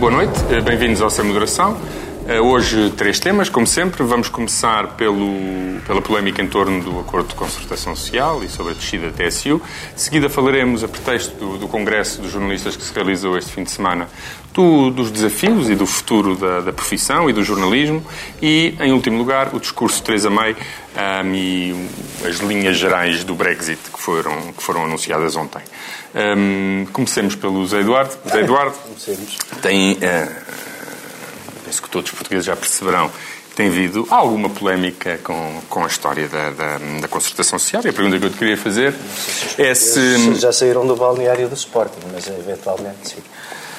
Boa noite, eh, bem-vindos ao Sem Moderação. Eh, hoje, três temas, como sempre. Vamos começar pelo, pela polémica em torno do Acordo de Concertação Social e sobre a descida da TSU. De seguida, falaremos, a pretexto do, do Congresso dos Jornalistas que se realizou este fim de semana, do, dos desafios e do futuro da, da, profissão e do jornalismo. E, em último lugar, o discurso de Teresa May um, e as linhas gerais do Brexit que foram, que foram anunciadas ontem. Um, comecemos pelo Zé Eduardo. Zé Eduardo tem. Uh, penso que todos os portugueses já perceberão, tem havido alguma polémica com, com a história da, da, da concertação social. E a pergunta que eu te queria fazer se é se... Já saíram do balneário do Sporting, mas eventualmente sim.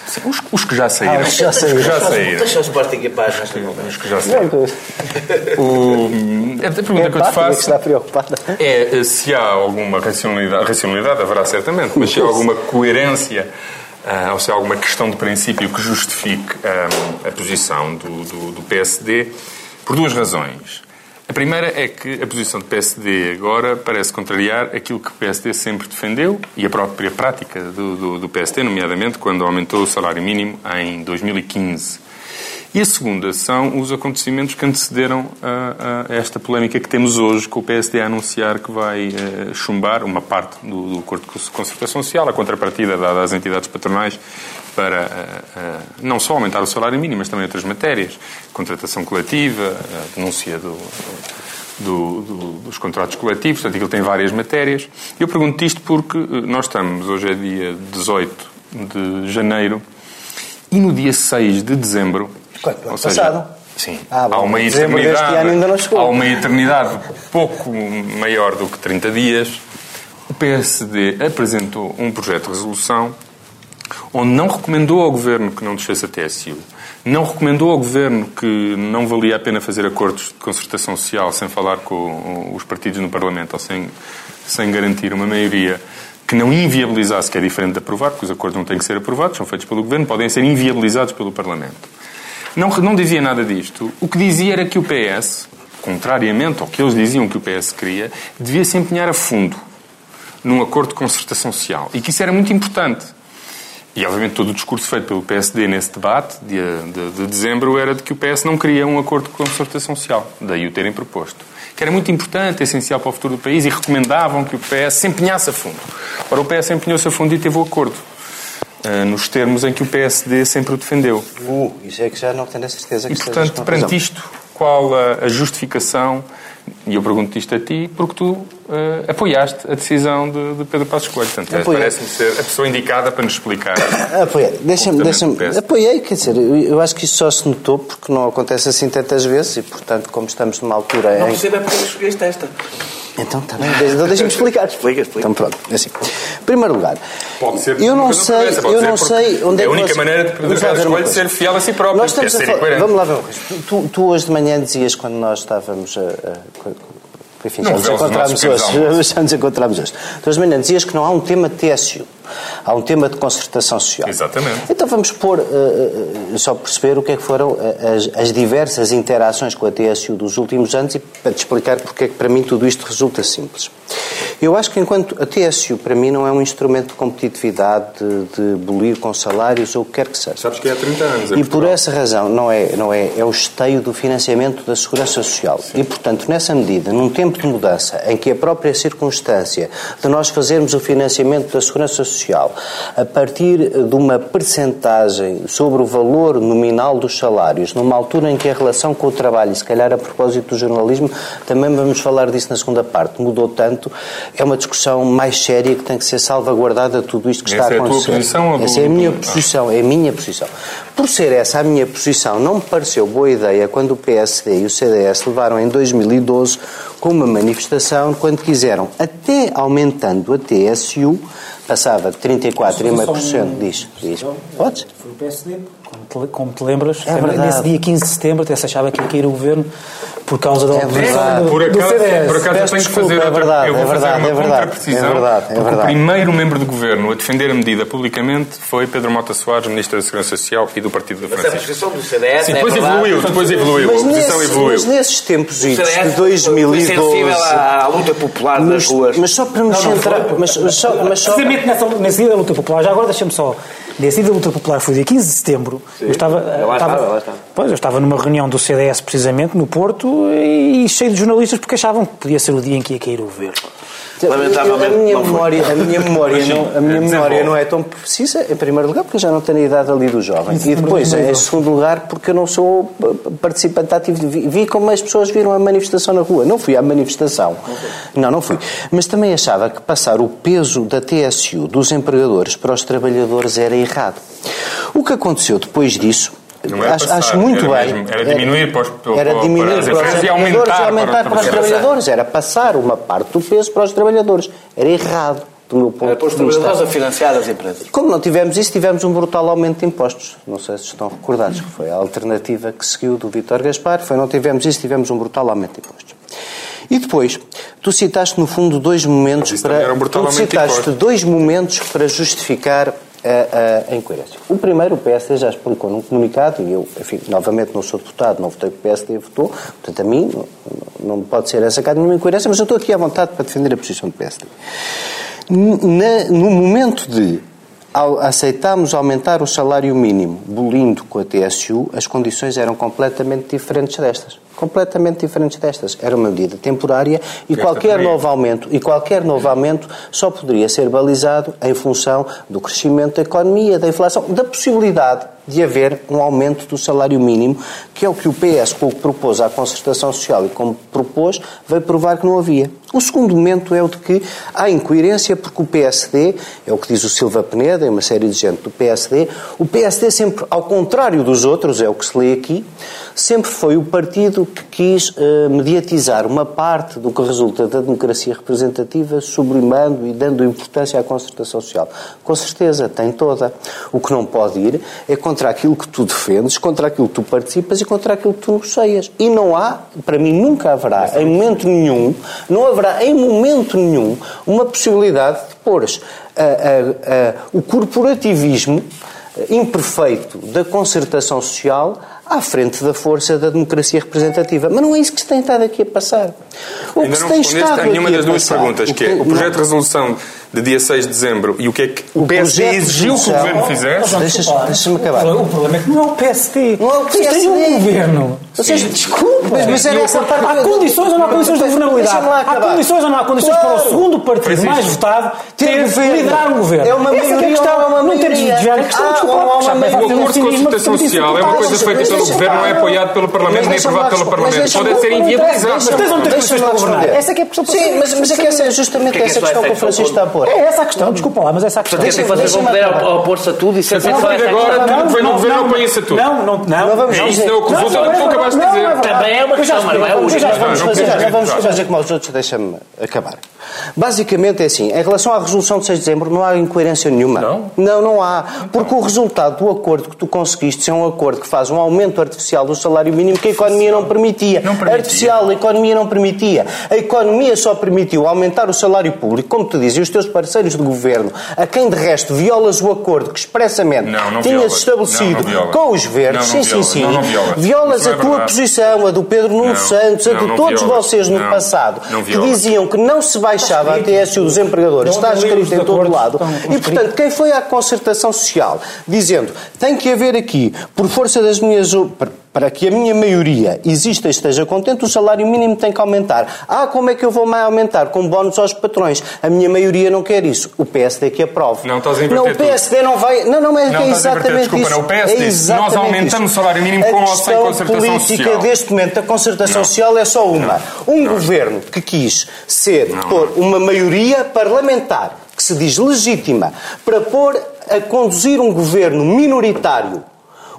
Sim, os, os, que já saíram. Ah, os que já saíram. Os que já saíram. Deixa o Sporting em paz nesta Os que já saíram. O, a pergunta é que eu te faço está preocupada. é se há alguma racionalidade, racionalidade haverá certamente, mas se há alguma coerência uh, ou se há alguma questão de princípio que justifique um, a posição do, do, do, PSD, por duas razões. A primeira é que a posição do PSD agora parece contrariar aquilo que o PSD sempre defendeu e a própria prática do, do, do PSD, nomeadamente quando aumentou o salário mínimo em 2015. E a segunda são os acontecimentos que antecederam a, a esta polémica que temos hoje, com o PSD a anunciar que vai uh, chumbar uma parte do, do acordo de concertação social, a contrapartida dada às entidades patronais para uh, uh, não só aumentar o salário mínimo, mas também outras matérias, contratação coletiva, a denúncia do, do, do, dos contratos coletivos, portanto, aquilo tem várias matérias. Eu pergunto isto porque nós estamos, hoje é dia 18 de janeiro, e no dia 6 de dezembro Quanto? Ano seja, passado? Sim. Ah, bom, há uma eternidade. ainda não chegou. Há uma eternidade pouco maior do que 30 dias. O PSD apresentou um projeto de resolução onde não recomendou ao Governo que não descesse a TSU, não recomendou ao Governo que não valia a pena fazer acordos de concertação social sem falar com os partidos no Parlamento ou sem, sem garantir uma maioria que não inviabilizasse, que é diferente de aprovar, porque os acordos não têm que ser aprovados, são feitos pelo Governo, podem ser inviabilizados pelo Parlamento. Não, não dizia nada disto. O que dizia era que o PS, contrariamente ao que eles diziam que o PS queria, devia se empenhar a fundo num acordo de concertação social. E que isso era muito importante. E, obviamente, todo o discurso feito pelo PSD nesse debate, dia de, de, dezembro, era de que o PS não queria um acordo de concertação social. Daí o terem proposto. Que era muito importante, essencial para o futuro do país e recomendavam que o PS se empenhasse a fundo. Ora, o PS empenhou-se a fundo e teve o acordo. Uh, nos termos em que o PSD sempre o defendeu. Uh, isso é que já não tenho a certeza que E, portanto, perante isto, qual a, a, justificação, e eu pergunto isto a ti, porque tu uh, apoiaste a decisão de, de Pedro Passos Coelho. Portanto, parece-me ser a pessoa indicada para nos explicar. Apoiei. Deixa-me, deixa-me, apoiei, quer dizer, eu, eu, acho que isso só se notou porque não acontece assim tantas vezes e, portanto, como estamos numa altura não em... Não percebo é porque escolheste esta. Então, tá bem, então deixa-me explicar. explica, explica. Então, pronto, é assim. Em primeiro lugar, pode ser eu não sei, eu não sei onde é, é que a única você... maneira de Pedro Passos Coelho ser fiel a si próprio, nós estamos é a ser falar... Vamos lá ver uma coisa. Tu, tu, hoje de manhã dizias, quando nós estávamos a, a enfim, já nos encontramos hoje. Já nos encontramos hoje. Então, manhã dizias que não há um tema TSU. Há um tema de concertação social. Exatamente. Então vamos pôr, uh, uh, só perceber o que é que foram as, as, diversas interações com a TSU dos últimos anos e para te explicar porque é que para mim tudo isto resulta simples. Eu acho que enquanto a TSU para mim não é um instrumento de competitividade, de, de bolir com salários ou o que quer que seja. Sabes que é há 30 anos. E por essa razão não é, não é, é o esteio do financiamento da segurança social. Sim. E portanto, nessa medida, num tempo de mudança em que a própria circunstância de nós fazermos o financiamento da segurança social a partir de uma percentagem sobre o valor nominal dos salários, numa altura em que a relação com o trabalho, se calhar a propósito do jornalismo, também vamos falar disso na segunda parte, mudou tanto, é uma discussão mais séria que tem que ser salvaguardada tudo isto que essa está a acontecer. É a tua posição, essa é a minha posição, é a minha posição. Por ser essa a minha posição, não me pareceu boa ideia quando o PSD e o CDS levaram em 2012 com uma manifestação quando quiseram, até aumentando a TSU, passava de 34,5%. Diz, diz. Podes? Foi o PSD. Como te, como te lembras, é verdade. nesse dia 15 de setembro até se achava que ia cair o governo por causa da oposição é do, por acaso, do CDS. Por acaso eu tenho que fazer, é verdade, eu vou é verdade, fazer uma é verdade, contraprecisão, é verdade, é verdade. o primeiro membro do governo a defender a medida publicamente foi Pedro Mota Soares, Ministro da Segurança Social e do Partido da Mas a Francisco. posição do CDS Sim, é depois verdade. evoluiu, depois evoluiu, Mas, a posição nesse, evoluiu. mas nesses tempos O de CDS foi 2012... sensível à, à luta popular Mas, ruas. mas só para nos centrar... Mas, mas só, mas só, Precisamente nessa, nesse dia da luta popular, já agora deixa-me só. Desse dia da luta popular foi dia 15 de setembro. Sim. Eu estava, Lá estava, estava, lá estava. Pois, eu estava numa reunião do CDS precisamente no Porto e cheio de jornalistas porque achavam que podia ser o dia em que ia cair o governo. Lamentavelmente, a minha não foi. memória, a minha memória, não, a minha Desenvolve. memória não é tão precisa, em primeiro lugar, porque eu já não tenho a idade ali do jovem. E depois, em segundo lugar, porque eu não sou participante ativo. Vi, vi como as pessoas viram a manifestação na rua. Não fui à manifestação. Não, não fui. Mas também achava que passar o peso da TSU dos empregadores para os trabalhadores era errado. O que aconteceu depois disso acho, passar, acho muito era bem. mesmo- era diminuir para os- era para diminuir as para os empresas e aumentar e aumentar para para os os trabalhadores. Era passar uma parte do peso para os trabalhadores. Era errado, do meu ponto Era para os de vista. trabalhadores a financiar as empresas. Como não tivemos isso, tivemos um brutal aumento de impostos. Não sei se estão recordados, que foi a alternativa que seguiu do Vítor Gaspar. Foi não tivemos isso, tivemos um brutal aumento de impostos. E depois, tu citaste no fundo dois momentos para. um tu citaste dois momentos para justificar a, incoerência. O primeiro, o PSD já explicou num comunicado, e eu, enfim, novamente não sou deputado, não votei o PSD votou, portanto a mim não, pode ser essa nenhuma incoerência, mas eu estou aqui à vontade para defender a posição do PSD. Na- no momento de aceitarmos aumentar o salário mínimo, bolindo com a TSU, as condições eram completamente diferentes destas. Completamente diferentes destas. Era uma medida temporária e Esta qualquer também. novo aumento e qualquer novo aumento só poderia ser balizado em função do crescimento da economia, da inflação, da possibilidade de haver um aumento do salário mínimo, que é o que o PS, com o que propôs à concertação social e como propôs, veio provar que não havia. O segundo momento é o de que há incoerência porque o PSD, é o que diz o Silva Peneda e uma série de gente do PSD, o PSD sempre, ao contrário dos outros, é o que se lê aqui, sempre foi o partido que quis eh, mediatizar uma parte do que resulta da democracia representativa, sublimando e dando importância à concertação social. Com certeza, tem toda. O que não pode ir é contra aquilo que tu defendes, contra aquilo que tu participas e contra aquilo que tu negocias. E não há, para mim nunca haverá, em momento nenhum, não haverá em momento nenhum uma possibilidade de pôr o corporativismo imperfeito da concertação social à frente da força da democracia representativa. Mas não é isso que se tem estado aqui a passar. O Ainda que não tem respondeste a nenhuma das duas passar, perguntas, que é o projeto de resolução de dia 6 de dezembro e o que é que o, O PSD de exigiu que o governo fizesse. Deixa-me acabar. O problema é que não é o PSD. Não é o Vocês têm um PSD. governo. Vocês, desculpa, mas, mas era essa parte Há condições ou não há condições de governabilidade? Há condições ou não há condições para o segundo partido mais votado ter ter governo. liderar um governo? É uma Essa que maioria a questão. ou é uma não temos de desviar a questão. Ah, Desculpa, O acordo de consultação que social é uma coisa feita pelo governo, não é apoiado pelo Parlamento nem aprovado pelo. Parlamento. Pode ser inviabilizado. Mas tens não ter Lá para governar. Essa é que é a questão. Sim, mas, mas é que essa é justamente que é que essa questão que o Francisco está a pôr. É essa a questão, desculpa lá, mas essa é a questão. Portanto, é que Deixa-me poder acabar. opor-se a tudo e A de agora, tudo que vem no governo opõe-se a tudo. Não, não, não. Não vamos É dizer. isso é o que resulta do que tu acabaste de dizer. Também é uma questão, mas não é a eu já vamos não fazer, fazer como aos outros, deixa-me acabar. Basicamente é assim, em relação à resolução de 6 de dezembro não há incoerência nenhuma. Não? Não, não há. Porque o resultado do acordo que tu conseguiste é um acordo que faz um aumento artificial do salário mínimo que a economia não permitia. Não permitia. Artificial, a economia não permitia. A economia só permitiu aumentar o salário público, como tu dizes, e os teus parceiros de governo, a quem de resto violas o acordo que expressamente Não, não tinhas viola. estabelecido Não, com os verdes. Sim, viola. sim, sim. Não, não viola. Violas a é tua verdade. posição, a do Pedro Nuno Santos, a de todos vocês no passado, que diziam que não se baixava a TSU dos empregadores. Está escrito em todo lado. E, portanto, quem foi à concertação social dizendo tem que haver aqui, por força das minhas. Para que a minha maioria exista e esteja contente, o salário mínimo tem que aumentar. Ah, como é que eu vou mais aumentar? Com bónus aos patrões. A minha maioria não quer isso. O PSD que aprove. Não, estás a inverter Não, o PSD não vai. Não, não, é, Não, é a exatamente desculpa, isso. não, o PSD é exatamente nós aumentamos isso. o salário mínimo A com ou sem concertação política social. deste momento da concertação Não. social é só uma. Um governo que quis ser, Não, pôr uma maioria parlamentar que se diz legítima para pôr a conduzir um governo minoritário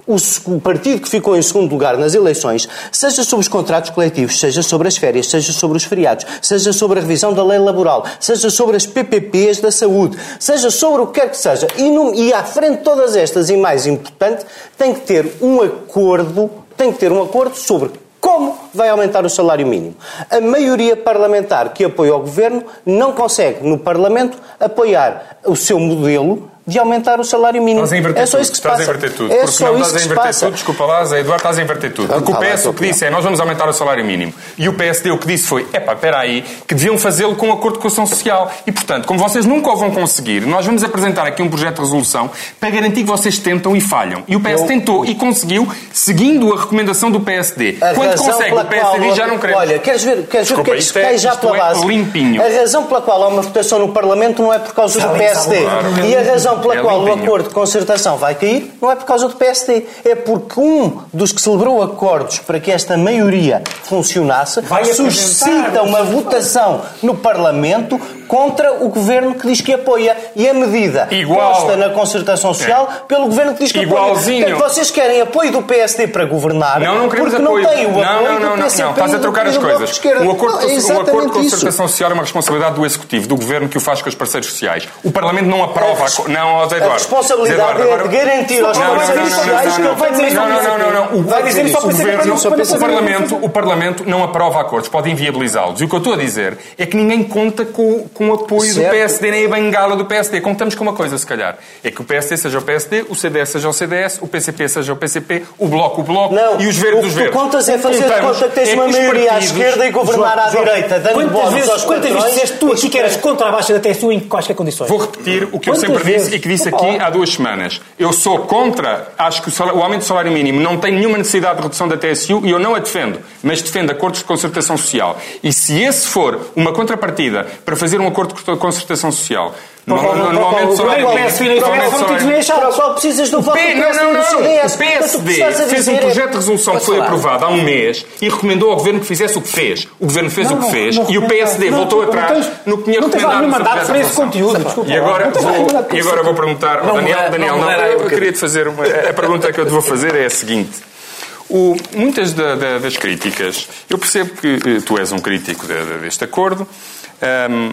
o, partido que ficou em segundo lugar nas eleições, seja sobre os contratos coletivos, seja sobre as férias, seja sobre os feriados, seja sobre a revisão da lei laboral, seja sobre as PPPs da saúde, seja sobre o que quer que seja, e, num- e à frente de todas estas, e mais importante, tem que ter um acordo, tem que ter um acordo sobre como vai aumentar o salário mínimo. A maioria parlamentar que apoia o governo não consegue, no Parlamento, apoiar o seu modelo de aumentar o salário mínimo. Estás a inverter é só tudo. isso que se estás passa. a inverter tudo. É porque só não isso estás a inverter passa. tudo. Desculpa lá, Zé Eduardo, estás a inverter tudo. Porque o PS o que disse é nós vamos aumentar o salário mínimo. E o PSD o que disse foi, epá, espera aí, que deviam fazê-lo com um acordo com a ação social. E, portanto, como vocês nunca o vão conseguir, nós vamos apresentar aqui um projeto de resolução para garantir que vocês tentam e falham. E o PS tentou e conseguiu, seguindo a recomendação do PSD. A Quando razão consegue, pela o PSD qual- já não queremos. Olha, queres ver, queres ver o que é que cai é- já pela é base? limpinho. A razão pela qual há uma votação no Parlamento não é por causa do PSD. sabe, E a razão pela É qual o acordo de concertação vai cair não é por causa do PSD. É porque um dos que celebrou acordos para que esta maioria funcionasse Vai suscita uma votação no Parlamento contra o governo que diz que apoia. E a medida Igual. posta na concertação social pelo governo que diz que Igualzinho. apoia. Portanto, vocês querem apoio do PSD para governar Não, não porque apoio. não têm o apoio não, não, não, do não, PCP não. Estás a trocar as coisas. Um acordo, Não, é um acordo de exatamente isso. concertação social é uma responsabilidade do Executivo, do Governo, que o faz com os parceiros sociais. O Parlamento não aprova... A a Não, ó, Zé A Eduardo. responsabilidade Eduardo, é agora- de garantir aos Não, não, não, parceiros não, não, sociais que ele vai dizer Não, não, não, não, não. O Vai dizer isso ao o governo, o Parlamento, o Parlamento não aprova acordos, pode inviabilizá-los. E o que eu estou a dizer é que ninguém conta com, com o apoio do Certo. PSD nem a bengala do PSD. Contamos com uma coisa, se calhar. É que o PSD seja o PSD, o CDS seja o CDS, o PCP seja o PCP, o Bloco o Bloco Não, e os verdes o os que verdes. tu contas é fazer de conta que tens é uma maioria à esquerda e governar à direita, dando bónus aos quantas vezes tu aqui que eras contra a baixa da TSU em quaisquer condições? Vou repetir o que eu sempre disse e que disse Opa, aqui há duas semanas. Eu sou contra, acho que o, salário- o aumento do salário mínimo não tem nenhuma necessidade de redução da TSU e eu não a defendo, mas defendo acordos de concertação social. E se esse for uma contrapartida para fazer um acordo de concertação social, no, no, no o- e no mínimo, meio Para o qual precisas do voto do P- não, PSD não, e não. CDS. O PSD fez um é- projeto de resolução que foi aprovado há um mês e recomendou ao Governo que fizesse o que fez. O Governo fez Não, o que não, fez não e o. PSD Não, voltou não atrás no que tinha não recomendado seu mandato para de esse conteúdo, E agora, Não vou, e perguntar ao Não Daniel. Daniel, não não, um eu queria te fazer uma, a pergunta que eu te vou fazer é a seguinte. O- muitas da- da- das críticas, eu percebo que eh, tu és um crítico de- de- deste acordo, ahm,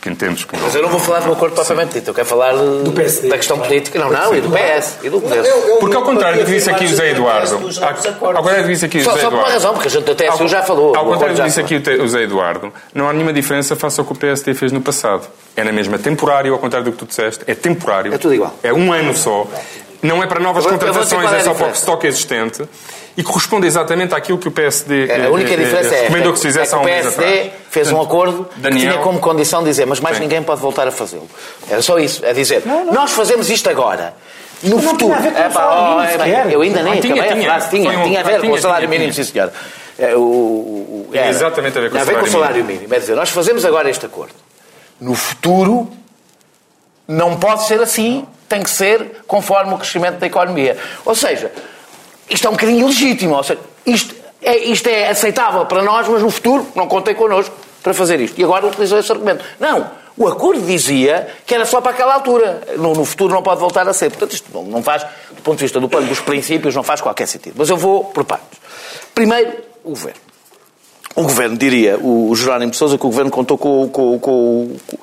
porque entendes que não. Mas eu não vou falar do acordo propriamente dito, eu quero falar Do PSD. da questão política. Não, não, e do PS, e do Governo. Porque ao contrário do que disse aqui o Zé Eduardo, ao contrário do que disse aqui o Só, Zé só por uma Eduardo, razão, porque a gente até TSU já falou. Ao contrário do que disse aqui o Zé Eduardo, não há nenhuma diferença face ao que o PSD fez no passado. É na mesma temporário, ao contrário do que tu disseste, é temporário. É tudo igual. É um ano só. Não é para novas contratações, é só para o estoque existente e corresponde exatamente àquilo que o PSD É, A única eh, eh, diferença é, recomendou que se é fizesse que há o um mês PSD fez um Portanto, acordo que Daniel- tinha como condição dizer, mas mais Sim. ninguém pode voltar a fazê-lo. Era só isso, é dizer, nós fazemos isto agora. No não futuro. tinha a ver com É o pá, salário oh, mínimo é, eu ainda nem Ah, tinha, acabei tinha. a frase. Tinha, Foi um- tinha a ver tinha, com o salário tinha, mínimo, tinha. sim senhor. É, o- o- o- era. Exatamente a ver com Tinha o salário mínimo. É dizer, nós fazemos agora este acordo. No futuro, não pode ser assim, tem que ser conforme o crescimento da economia. Ou seja, isto é um bocadinho legítimo. Ou seja, isto é, isto é aceitável para nós, mas no futuro não contem connosco para fazer isto. E agora utilizou esse argumento. Não. O acordo dizia que era só para aquela altura. No, no futuro não pode voltar a ser. Portanto, isto não, faz, do ponto de vista do plano dos princípios, não faz qualquer sentido. Mas eu vou por partes. Primeiro, o governo. O governo, diria o, o Jerónimo de Sousa, que o governo contou com, com, com, com,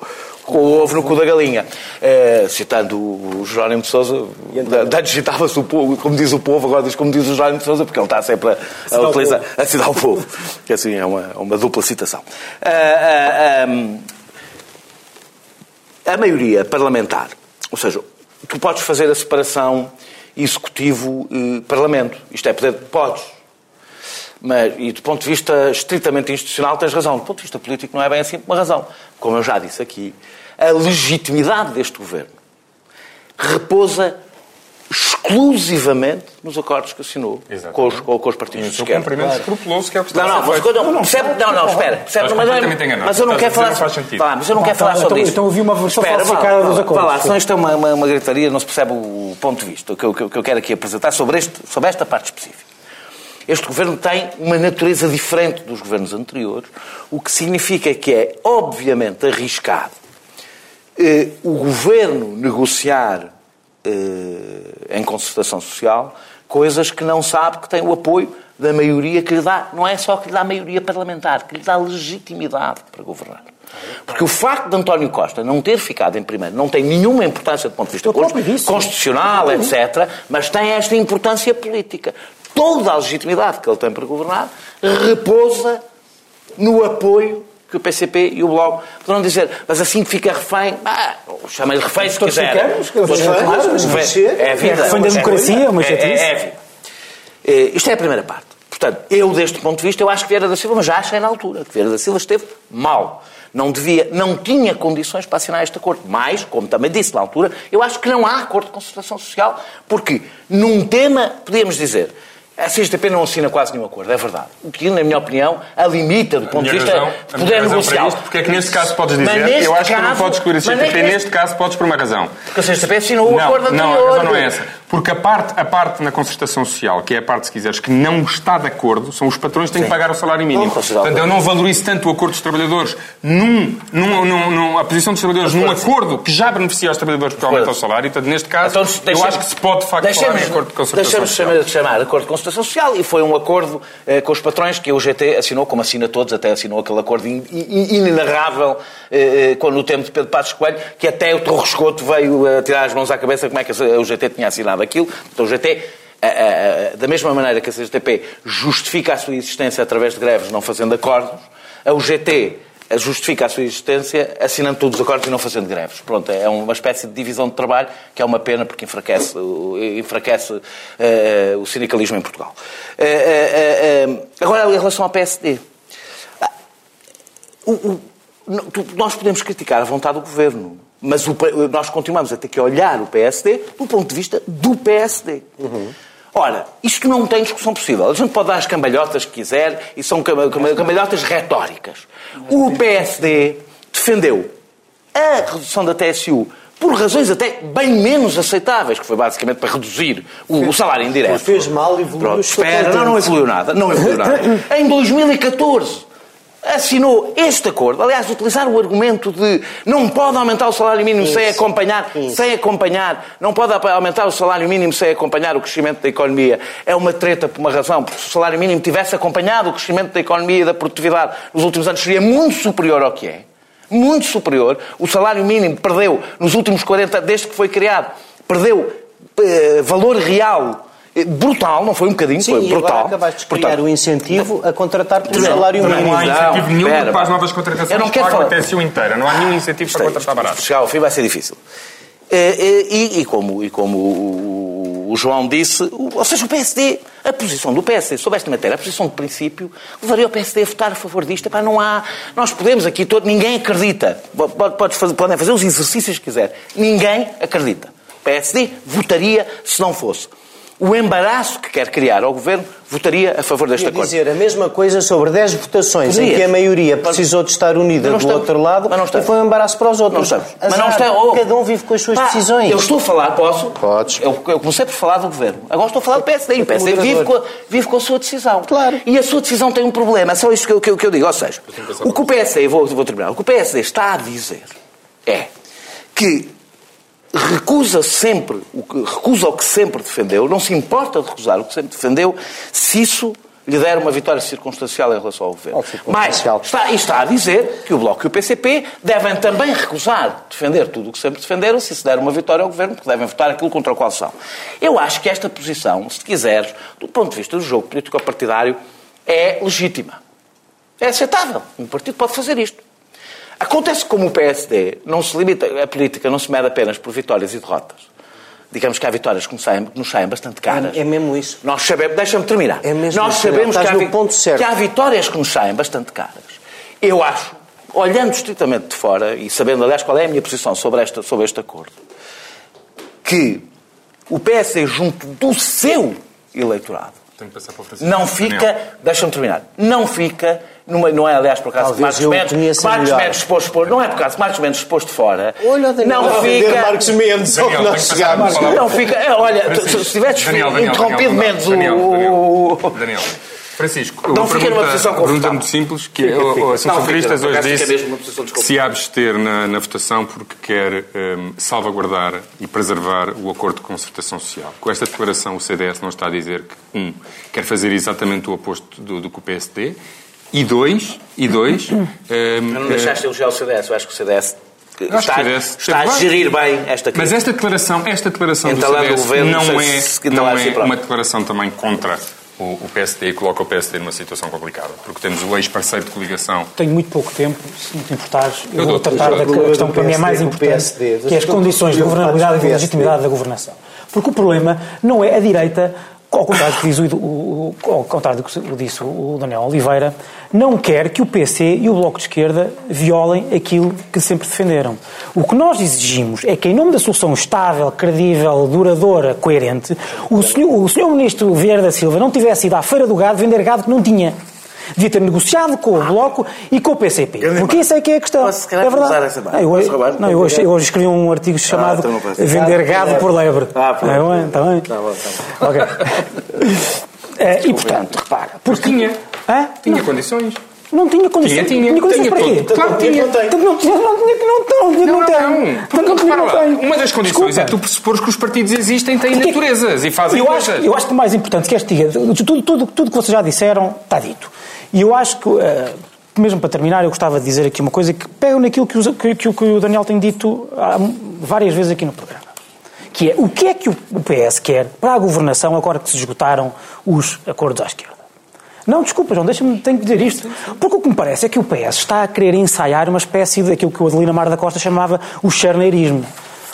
com o ovo no cu da galinha. Eh, citando o Jerónimo de Sousa, da- antes citava-se o povo, como diz o povo, agora diz como diz o Jerónimo de Sousa, porque ele está sempre a, a utilizar, a citar o povo. Que assim é uma, uma dupla citação. Ah, ah, ah, a maioria parlamentar, ou seja, tu podes fazer a separação executivo-parlamento. Isto é poder, podes. Mas, e do ponto de vista estritamente institucional tens razão. Do ponto de vista político não é bem assim uma razão. Como eu já disse aqui, a legitimidade deste governo repousa exclusivamente nos acordos que assinou com os, com, os partidos o de seu esquerda. cumprimento escrupuloso que é o que está Não, a não, ser mas quando, não, percebe, não, não, espera, percebe, mas, enganado. mas eu não quero falar, não faz sentido. Vá, mas eu não quero Então, falar sobre então- isso. então ouvi uma versão Espera, falsificada dos acordos. vá lá, senão isto é uma, uma, uma gritaria, não se percebe o ponto de vista. O que eu, que eu- que eu quero aqui apresentar sobre, este, sobre esta parte específica. Este governo tem uma natureza diferente dos governos anteriores, o que significa que é, obviamente, arriscado o governo negociar eh, em concertação social coisas que não sabe que tem o apoio da maioria que lhe dá. Não é só que lhe dá maioria parlamentar, que lhe dá legitimidade para governar. Porque o facto de António Costa não ter ficado em primeiro não tem nenhuma importância do ponto de vista constitucional, etc., mas tem esta importância política. Toda a legitimidade que ele tem para governar repousa no apoio que o PCP e o Bloco poderão dizer, mas assim fica refém, ah, chama-lhe refém se quiser. ficamos. É a vida. É refém da democracia, é uma é, é, é vida. Eh, Isto é a primeira parte. Portanto, eu, deste ponto de vista, eu acho que Vieira da Silva, mas já achei na altura, que Vieira da Silva esteve mal. Não devia, não tinha condições para assinar este acordo. Mas, como também disse na altura, eu acho que não há acordo de concertação social, porque num tema, podíamos dizer, a CSTP não assina quase nenhum acordo, é verdade. O que, na minha opinião, a limita do ponto de vista razão- de poder negocial. isto, porque é que neste caso podes Mas dizer, neste eu acho que não caso- podes excluir a mas CSTP, neste- neste caso podes por uma razão. Porque a CSTP assinou o não, acordo não, anterior. a razão não é essa. Porque a parte, a parte na concertação social, que é a parte, se quiseres, que não está de acordo, são os patrões que têm que pagar o salário mínimo. Portanto, eu não valorizo tanto o acordo dos trabalhadores num, num, num, num- a posição dos trabalhadores num acordo que já beneficia os trabalhadores porque aumenta o salário. Portanto, neste caso, Então, eu acho que se pode, de facto, falar em acordo de concertação Deixamos social. chamar, chamar acordo de concertação social e foi um acordo eh, com os patrões que o GT assinou, como assina todos, até assinou aquele acordo in- in- inenarrável eh, eh, quando no tempo de Pedro Passos Coelho, que até o Torre Escoto veio a tirar as mãos à cabeça como é que o GT tinha assinado aquilo. Então o GT, eh, eh, da mesma maneira que a CGTP justifica a sua existência através de greves, não fazendo acordos, a UGT justifica a sua existência assinando todos os acordos e não fazendo greves. Pronto, é uma espécie de divisão de trabalho que é uma pena porque enfraquece, enfraquece eh, o sindicalismo em Portugal. Eh, eh, eh, agora, em relação ao PSD. Ah, nós podemos criticar a vontade do governo, mas o nós continuamos a ter que olhar o PSD do ponto de vista do PSD. Ora, isto não tem discussão possível. A gente pode dar as cambalhotas que quiser e são cam- cam- cambalhotas retóricas. O PSD defendeu a redução da TSU por razões até bem menos aceitáveis, que foi basicamente para reduzir o, salário indireto. Fez mal, evoluiu, Pronto, espera, não, não evoluiu nada. Não evoluiu nada. Em 2014 assinou este acordo. Aliás, utilizar o argumento de não pode aumentar o salário mínimo sem acompanhar, sem acompanhar, não pode aumentar o salário mínimo sem acompanhar o crescimento da economia. É uma treta por uma razão, porque se o salário mínimo tivesse acompanhado o crescimento da economia e da produtividade nos últimos anos seria muito superior ao que é. Muito superior. O salário mínimo perdeu nos últimos 40, desde que foi criado, perdeu eh, valor real brutal, não foi um bocadinho, Sim, foi e agora brutal. acabaste de criar Portanto, o incentivo a contratar pelo Não, salário não, mínimo. Não há Não, incentivo nenhum espera, para as novas contratações Eu não que quero falar- TSU inteira. Não há nenhum incentivo para contratar barato. Chegar ao fim vai ser difícil. Eh, eh, E, e como, e como o, o João disse, o- ou seja, o PSD, a posição do PSD sobre esta matéria, a posição de princípio, levaria o PSD a votar a favor disto. Epá, não há, nós podemos aqui, todo, ninguém acredita. Pode- Podes fazer, podem fazer os exercícios que quiser. Ninguém acredita. O PSD votaria se não fosse. O embaraço que quer criar ao governo votaria a favor deste Ia acordo. dizer a mesma coisa sobre 10 votações em Podia. que a maioria precisou de estar unida Mas do não outro estamos. lado Mas não e estamos. foi um embaraço para os Não outros. estamos. Mas Azar, não está. oh, Cada um vive com as suas pá, decisões. Eu estou a falar, posso? Podes. Eu, eu comecei por falar do governo. Agora estou a falar do PSD. E o PSD vive com, a, vive com a sua decisão. Claro. E a sua decisão tem um problema. É só isso que eu, que eu, que eu digo. Ou seja, o que o PSD, vou, vou terminar, o que o PSD está a dizer é que recusa sempre, o que, recusa o que sempre defendeu, não se importa de recusar o que sempre defendeu, se isso lhe der uma vitória circunstancial em relação ao governo. Mas está, está a dizer que o Bloco e o PCP devem também recusar defender tudo o que sempre defenderam se se der uma vitória ao governo, porque devem votar aquilo contra o qual são. Eu acho que esta posição, se quiseres, do ponto de vista do jogo político-partidário, é legítima. É aceitável. Um partido pode fazer isto. Acontece como o PSD não se limita, a política não se mede apenas por vitórias e derrotas. Digamos que há vitórias que nos saem, que nos saem bastante caras. É- é mesmo isso. Nós sabemos, deixa-me terminar. É mesmo Nós sabemos que há, que há vitórias que nos saem bastante caras. Eu acho, olhando estritamente de fora e sabendo, aliás, qual é a minha posição sobre, esta, sobre este acordo, que o PSD junto do seu eleitorado Tenho que passar para o Francisco. não fica, deixa-me terminar, não fica, numa, não é aliás por acaso que Talvez Marcos eu Mendes, que Marcos melhor. Mendes exposto por, não é por acaso que Marcos Mendes exposto fora, Olha Daniel não fica, Marcos Mendes que Daniel, nós que não fica, é, olha, se, se tivesses interrompido Daniel, Mendes Daniel, o... Daniel. Francisco, Não uma fica numa pergunta, posição pergunta muito simples, que é, Fica, o- fica. o Assunção Cristas hoje disse que se abster na, na votação porque quer hum, salvaguardar e preservar o acordo de concertação social. Com esta declaração, o CDS não está a dizer que, um, quer fazer exatamente o oposto do, do que o PSD, e dois, e dois... hum, Não deixaste de elogiar o CDS, eu acho que o CDS está, está a gerir bem esta crise. Mas esta declaração, esta declaração do Entalando o CDS governo, não é, se- não é uma declaração também contra o, o PSD coloca o PSD numa situação complicada, porque temos o ex-parceiro de coligação. Tenho muito pouco tempo, se não te importares, eu, Eu vou tratar da questão do que para mim é mais importante, PSD, que é as condições de governabilidade e de legitimidade da governação. Porque o problema não é a direita, ao contrário do que, diz o, o, ao contrário do que disse o Daniel Oliveira, não quer que o PC e o Bloco de Esquerda violem aquilo que sempre defenderam. O que nós exigimos é que, em nome da solução estável, credível, duradoura, coerente, o senhor, o senhor Ministro Vieira da Silva não tivesse ido à Feira do Gado vender gado que não tinha. Devia ter negociado com o Bloco e com o PCP. Porque isso é que é a questão. Posso, se calhar, é verdade. essa barra? Não, eu, roubar? não, eu, hoje, eu hoje escrevi um artigo chamado então posso. Vender Gado por Lebre. Ah. Está bem? Está bem? Tá bom, tá bom. Ok. Eh, e portanto, repara. Porque tinha. Hã? Tinha Não, condições. Não tinha condições. Tinha, tinha. condições Tinha para quê? Claro que tinha. Não tinha, não tinha que não. Não, Não, tem. Porque, não tem. uma das condições é tu pressupores que os partidos existem, têm naturezas e fazem coisas. eu acho que o mais importante que este diga, tudo, tudo, tudo que vocês já disseram está dito. E eu acho que, eh, mesmo para terminar, eu gostava de dizer aqui uma coisa que pega naquilo que, que- que o- Daniel tem dito várias vezes aqui no programa. Que é, o que é que o PS quer para a governação agora que se esgotaram os acordos à esquerda? Não, desculpa, João, deixa-me, tenho que dizer isto. Porque o que me parece é que o PS está a querer ensaiar uma espécie daquilo que o Adelina Mar da Costa chamava o charneirismo.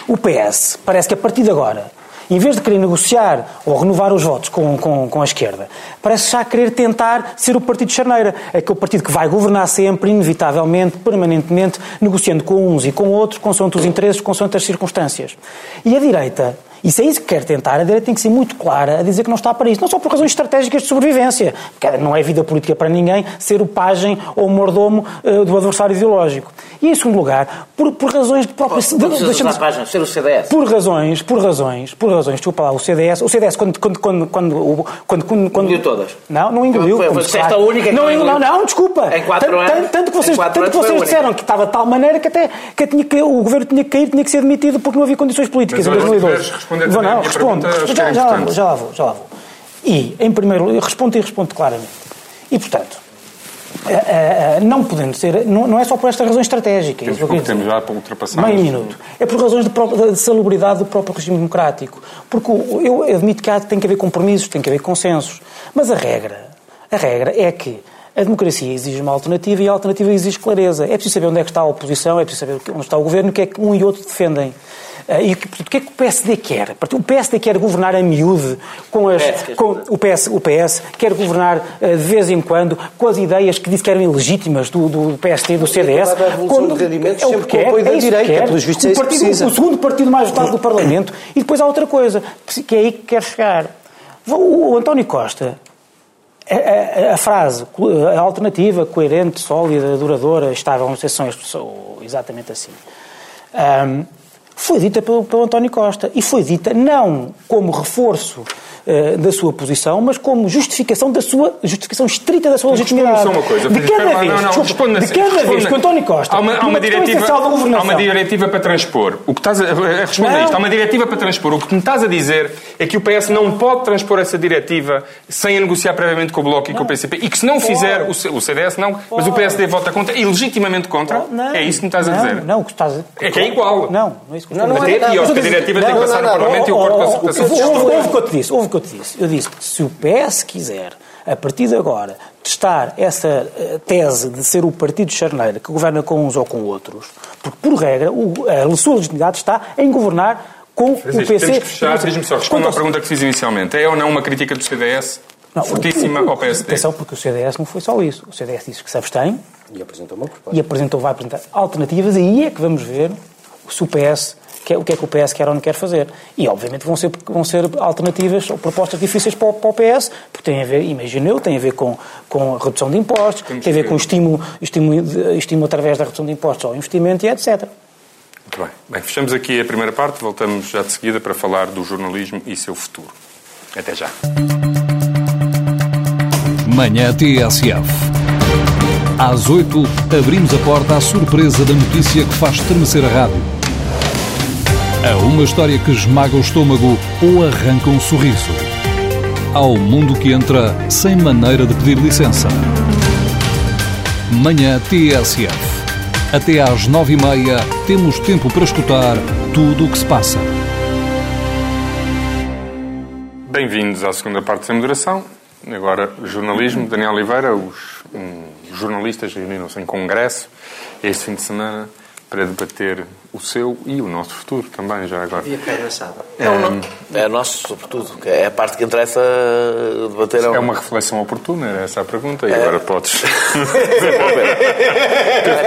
O PS parece que a partir de agora, em vez de querer negociar ou renovar os votos com, com, com a esquerda, parece já querer tentar ser o partido charneira. Aquele partido que vai governar sempre, inevitavelmente, permanentemente, negociando com uns e com outros, consoante os interesses, consoante as circunstâncias. E a direita e se é isso que quer tentar, a direita tem que ser muito clara a dizer que não está para isso. Não só por razões estratégicas de sobrevivência, porque não é vida política para ninguém ser o pajem ou o mordomo eh, do adversário ideológico. E em segundo lugar, por, por razões de própria... de- precisa deixa-me- usar a página, ser o CDS. por razões, por razões, por razões, desculpa lá, o CDS, o CDS quando, quando, quando, quando, o- quando, quando, quando Engoliu todas. Não, não engoliu. Foi- foi se esta faz. única que não, não engoliu. não, não, desculpa. Em quatro tanto, anos- tanto, tanto que vocês, tanto que vocês disseram que estava de tal maneira que até que tinha que, o governo tinha que cair, tinha que ser demitido porque não havia condições políticas Mas em olha, se 2012. Responder Vou, também a não, minha respondo. pergunta, acho que já, era já, lá já lá vou, já lá vou. E, em primeiro lugar, respondo e respondo claramente. E, portanto, eh, eh, não podendo ser, não, não é só por esta razão estratégica. é Temos pouco dizer. já para ultrapassar. Meio minuto. É por razões de, pró- de salubridade do próprio regime democrático. Porque eu admito que há, tem que haver compromissos, tem que haver consensos. Mas a regra, a regra é que a democracia exige uma alternativa e a alternativa exige clareza. É preciso saber onde é que está a oposição, é preciso saber onde está o governo o que é que um e outro defendem. Ah, E o que é que o PSD quer? O PSD quer governar a miúde com as. Com- o, PS, o PS quer governar ah, de vez em quando com as ideias que disse que eram ilegítimas do, do PSD e do CDS. Revolução Quando- é o que quer, é que direita, quer. pelos vistos O é que partido- precisa. O segundo partido mais votado do Parlamento. E depois há outra coisa, que é aí que quer chegar. O, o António Costa, a, a- a frase, a alternativa, coerente, sólida, duradoura, estável, não sei se são exatamente assim, ahm, foi dita pelo, pelo António Costa. E foi dita não como reforço eh, da sua posição, mas como justificação da sua justificação estrita da sua legitimidade. Só uma coisa. De cada vez, não, não, desculpa, responde-me de assim, cada vez responde-me. que o António Costa, Há uma, há uma diretiva, há uma diretiva para transpor. O que estás a, a responder isto, há uma diretiva para transpor. O que me estás a dizer é que o PS não pode transpor essa diretiva sem a negociar previamente com o Bloco e com o PCP e que se não fizer, o C- o CDS não, mas o PSD vota contra e legitimamente contra. Não, é isso que me estás a dizer. Não, o que estás a... É que é igual. Não, não é isso que eu Não, estou a dizer. é, E não, acho que a diretiva tem que passar no Parlamento e o Oh, acordo oh, com a oh, concertação Houve o que eu te disse, houve o que eu te disse. Eu disse que se o PS quiser, a partir de agora, testar essa eh, tese de ser o partido charneiro que governa com uns ou com outros, porque, por regra, o- a sua legitimidade está em governar com Mas o PC. temos que fechar. Diz-me só, responde Quanto à pergunta que fiz inicialmente. É ou não uma crítica do CDS Não, fortíssima o- o- ao PSD? Atenção, porque o CDS não foi só isso. O CDS disse que se abstém E apresentou uma proposta. e apresentou, vai apresentar alternativas, e aí é que vamos ver se o PS, quer, o que é que o PS quer ou não quer fazer. E, obviamente, vão ser, vão ser alternativas ou propostas difíceis para o, para o PS, porque tem a ver, imagino eu, tem a ver com, com a redução de impostos, Temos tem a ver que- com o estímulo, estímulo, estímulo através da redução de impostos ao investimento e etc. Muito bem. Bem, fechamos aqui a primeira parte, voltamos já de seguida para falar do jornalismo e seu futuro. Até já. Manhã TSF. Às 8, abrimos a porta à surpresa da notícia que faz estremecer a rádio. A uma história que esmaga o estômago ou arranca um sorriso. Ao mundo que entra sem maneira de pedir licença. Manhã TSF. Até às 9h30 temos tempo para escutar tudo o que se passa. Bem-vindos à segunda parte sem moderação. agora jornalismo, Daniel Oliveira, os um, jornalistas reuniram-se em congresso este fim de semana para debater o seu e o nosso futuro também, já agora. E a não. É nosso, sobretudo. É a parte que interessa debater. É uma reflexão oportuna, era essa a pergunta, e agora podes.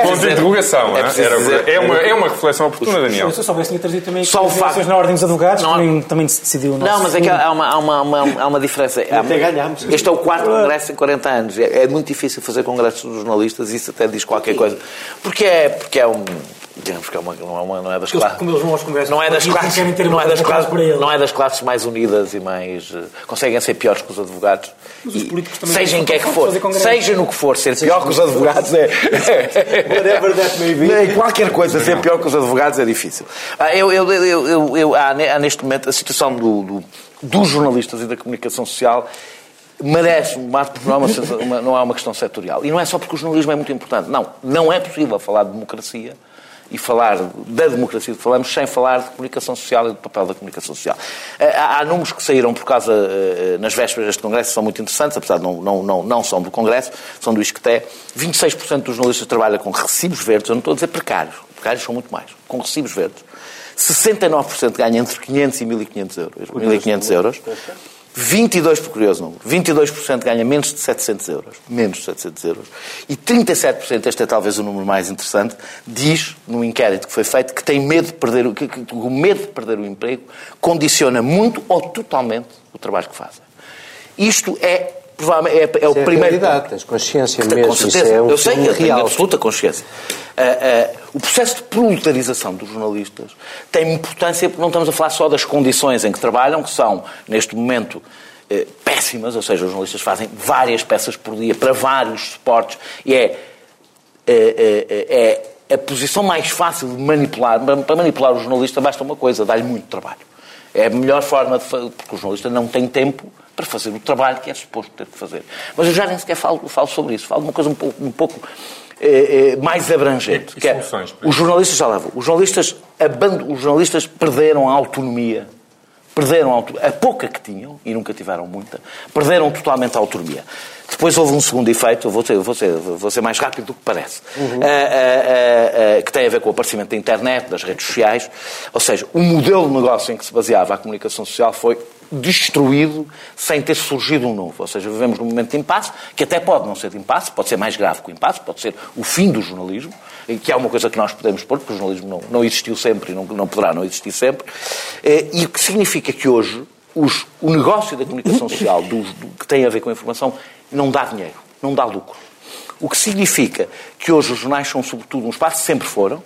Ponto de interrogação, é é, preciso Era- é, uma, é uma reflexão oportuna, Daniel. Se eu soubesse, tinha trazido também Só o as facto- na Ordem dos Advogados, Não também, também se decidiu o nosso Não, mas é que há uma, há uma, uma- há uma diferença. Há- Até ganhámos. Este é o quarto congresso em 40 anos. É, é muito difícil fazer congressos dos jornalistas, isso até diz qualquer coisa. Porque é, porque é um. Digamos que é uma, não, é uma, não é das classes. como eles vão aos congressos não é das classes, não é das classes, não é das classes mais unidas e mais. eh, conseguem ser piores que os advogados. Mas os políticos também seja em que é que for, seja no que for, ser pior que os advogados é. Whatever that may be. Qualquer coisa, ser pior que os advogados é difícil. Ah, Eu, eu, eu, eu, há, ne- há neste momento a situação do- do- dos jornalistas e da comunicação social merece um debate porque não há uma, não há uma questão setorial. E não é só porque o jornalismo é muito importante. Não, não é possível falar de democracia e falar da democracia que falamos sem falar de comunicação social e do papel da comunicação social. Eh, Há, há números que saíram por causa, eh, nas vésperas deste Congresso, são muito interessantes, apesar de não, não, não, não são do Congresso, são do ISCTE. 26% dos jornalistas trabalham com recibos verdes, eu não estou a dizer precários, precários são muito mais, com recibos verdes. 69% ganham entre 500 e 1.500 euros. 1.500 euros. 22, por curioso número, 22% ganha menos de 700 euros. Menos de 700 euros. E 37%, este é talvez o número mais interessante, diz, num inquérito que foi feito, que tem medo de perder, o- que, que o medo de perder o emprego condiciona muito ou totalmente o trabalho que fazem. Isto é, provavelmente, é, é o é primeiro realidade, tens consciência Com mesmo. certeza. Isso é um eu sei, eu tenho absoluta consciência. Ah, ah, o processo de proletarização dos jornalistas tem importância porque não estamos a falar só das condições em que trabalham, que são, neste momento, eh, péssimas, ou seja, os jornalistas fazem várias peças por dia para vários suportes e é, é, a posição mais fácil de manipular. Para manipular o jornalista basta uma coisa, dar-lhe muito trabalho. É a melhor forma de fazer, porque o jornalista não tem tempo para fazer o trabalho que é suposto ter que fazer. Mas eu já nem sequer falo, falo sobre isso, falo de uma coisa um pouco, um pouco eh, eh, mais abrangente. E- e que é, soluções para os jornalistas, já vou, os jornalistas, aband- os jornalistas perderam a autonomia perderam a, pouca que tinham, e nunca tiveram muita, perderam totalmente a autonomia. Depois houve um segundo efeito, eu vou ser, vou ser, vou ser mais rápido do que parece, Uhum. Ah, ah, que tem a ver com o aparecimento da internet, das redes sociais. Ou seja, o modelo de negócio em que se baseava a comunicação social foi destruído sem ter surgido um novo. Ou seja, vivemos num momento de impasse, que até pode não ser de impasse, pode ser mais grave que o impasse, pode ser o fim do jornalismo, que é uma coisa que nós podemos pôr, porque o jornalismo não, não existiu sempre e não, não poderá não existir sempre, Eh, e o que significa que hoje os- o negócio da comunicação social, dos- do, que tem a ver com a informação, não dá dinheiro, não dá lucro. O que significa que hoje os jornais são, sobretudo, um espaço, sempre foram,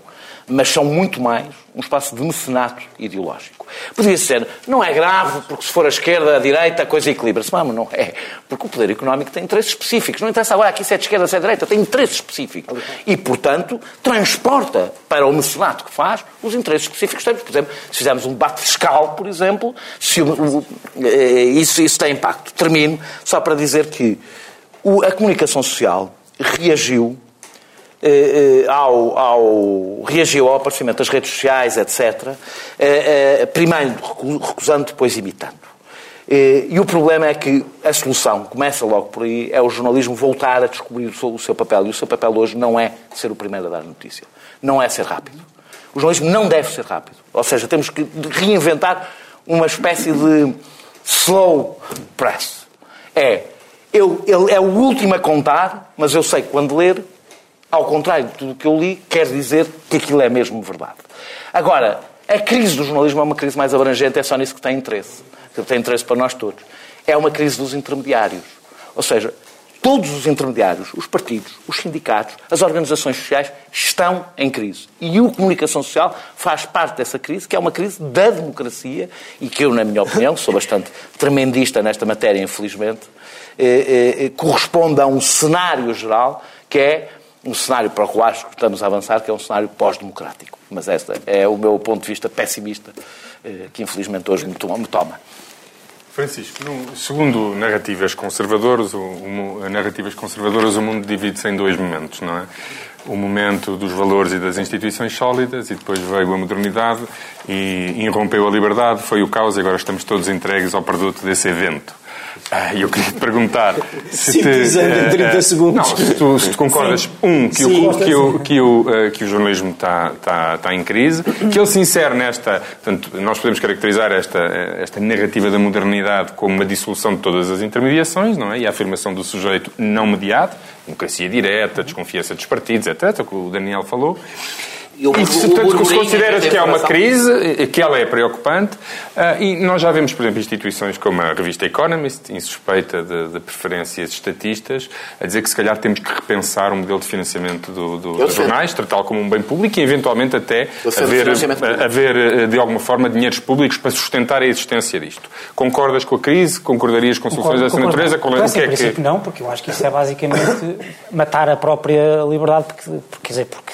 mas são muito mais um espaço de mecenato ideológico. Podia ser, não é grave, porque se for a esquerda, a direita, a coisa equilibra-se. Mas não é. Porque o poder económico tem interesses específicos. Não interessa agora aqui se é de esquerda, se é de direita, tem interesses específicos. E, portanto, transporta para o mecenato que faz os interesses específicos que temos. Por exemplo, se fizermos um debate fiscal, por exemplo, se o- eh, isso, isso tem impacto. Termino só para dizer que a comunicação social reagiu eh, eh, ao, ao- reagiu ao aparecimento das redes sociais, etc., eh, eh, primeiro recu- recusando, depois imitando. Eh, E o problema é que a solução começa logo por aí, é o jornalismo voltar a descobrir o seu, o seu papel. E o seu papel hoje não é ser o primeiro a dar notícia. Não é ser rápido. O jornalismo não deve ser rápido. Ou seja, temos que reinventar uma espécie de slow press. É, eu, ele é o último a contar, mas eu sei que quando ler, ao contrário de tudo o que eu li, quer dizer que aquilo é mesmo verdade. Agora, a crise do jornalismo é uma crise mais abrangente, é só nisso que tem interesse. Que tem interesse para nós todos. É uma crise dos intermediários. Ou seja, todos os intermediários, os partidos, os sindicatos, as organizações sociais, estão em crise. E o comunicação social faz parte dessa crise, que é uma crise da democracia e que eu, na minha opinião, sou bastante tremendista nesta matéria, infelizmente, eh, eh, eh, corresponde a um cenário geral que é um cenário para o qual acho que estamos a avançar, que é um cenário pós-democrático. Mas este é o meu ponto de vista pessimista, eh, que infelizmente hoje me toma. Francisco, no- segundo narrativas conservadoras, o, o narrativas conservadoras, o mundo divide-se em dois momentos, não é? O momento dos valores e das instituições sólidas e depois veio a modernidade e irrompeu a liberdade, foi o caos e agora estamos todos entregues ao produto desse evento. Ah, eu queria te perguntar se em 30 eh, segundos. Não, se tu, se tu concordas, um, que, Sim. o, que, o, que, o, eh, que o jornalismo está, está, está em crise, que ele se insere nesta. Portanto, nós podemos caracterizar esta, eh, esta narrativa da modernidade como uma dissolução de todas as intermediações, não é? E a afirmação do sujeito não mediado, democracia direta, desconfiança dos partidos, etc., que o Daniel falou. E o- E se, portanto, se consideras que há uma crise, eh, que ela é preocupante, ah, e nós já vemos, por exemplo, instituições como a revista Economist, insuspeita de, de preferências estatistas, a dizer que se calhar temos que repensar o modelo de financiamento do, do, dos jornais, tratá-lo como um bem público e, eventualmente, até haver, público. haver, eh, de alguma forma, dinheiros públicos para sustentar a existência disto. Concordas com a crise? Concordarias com soluções dessa Concordo. natureza? Parece, o que é que... princípio não, porque eu acho que isso é basicamente matar a própria liberdade, porque, porque, quer dizer, porque...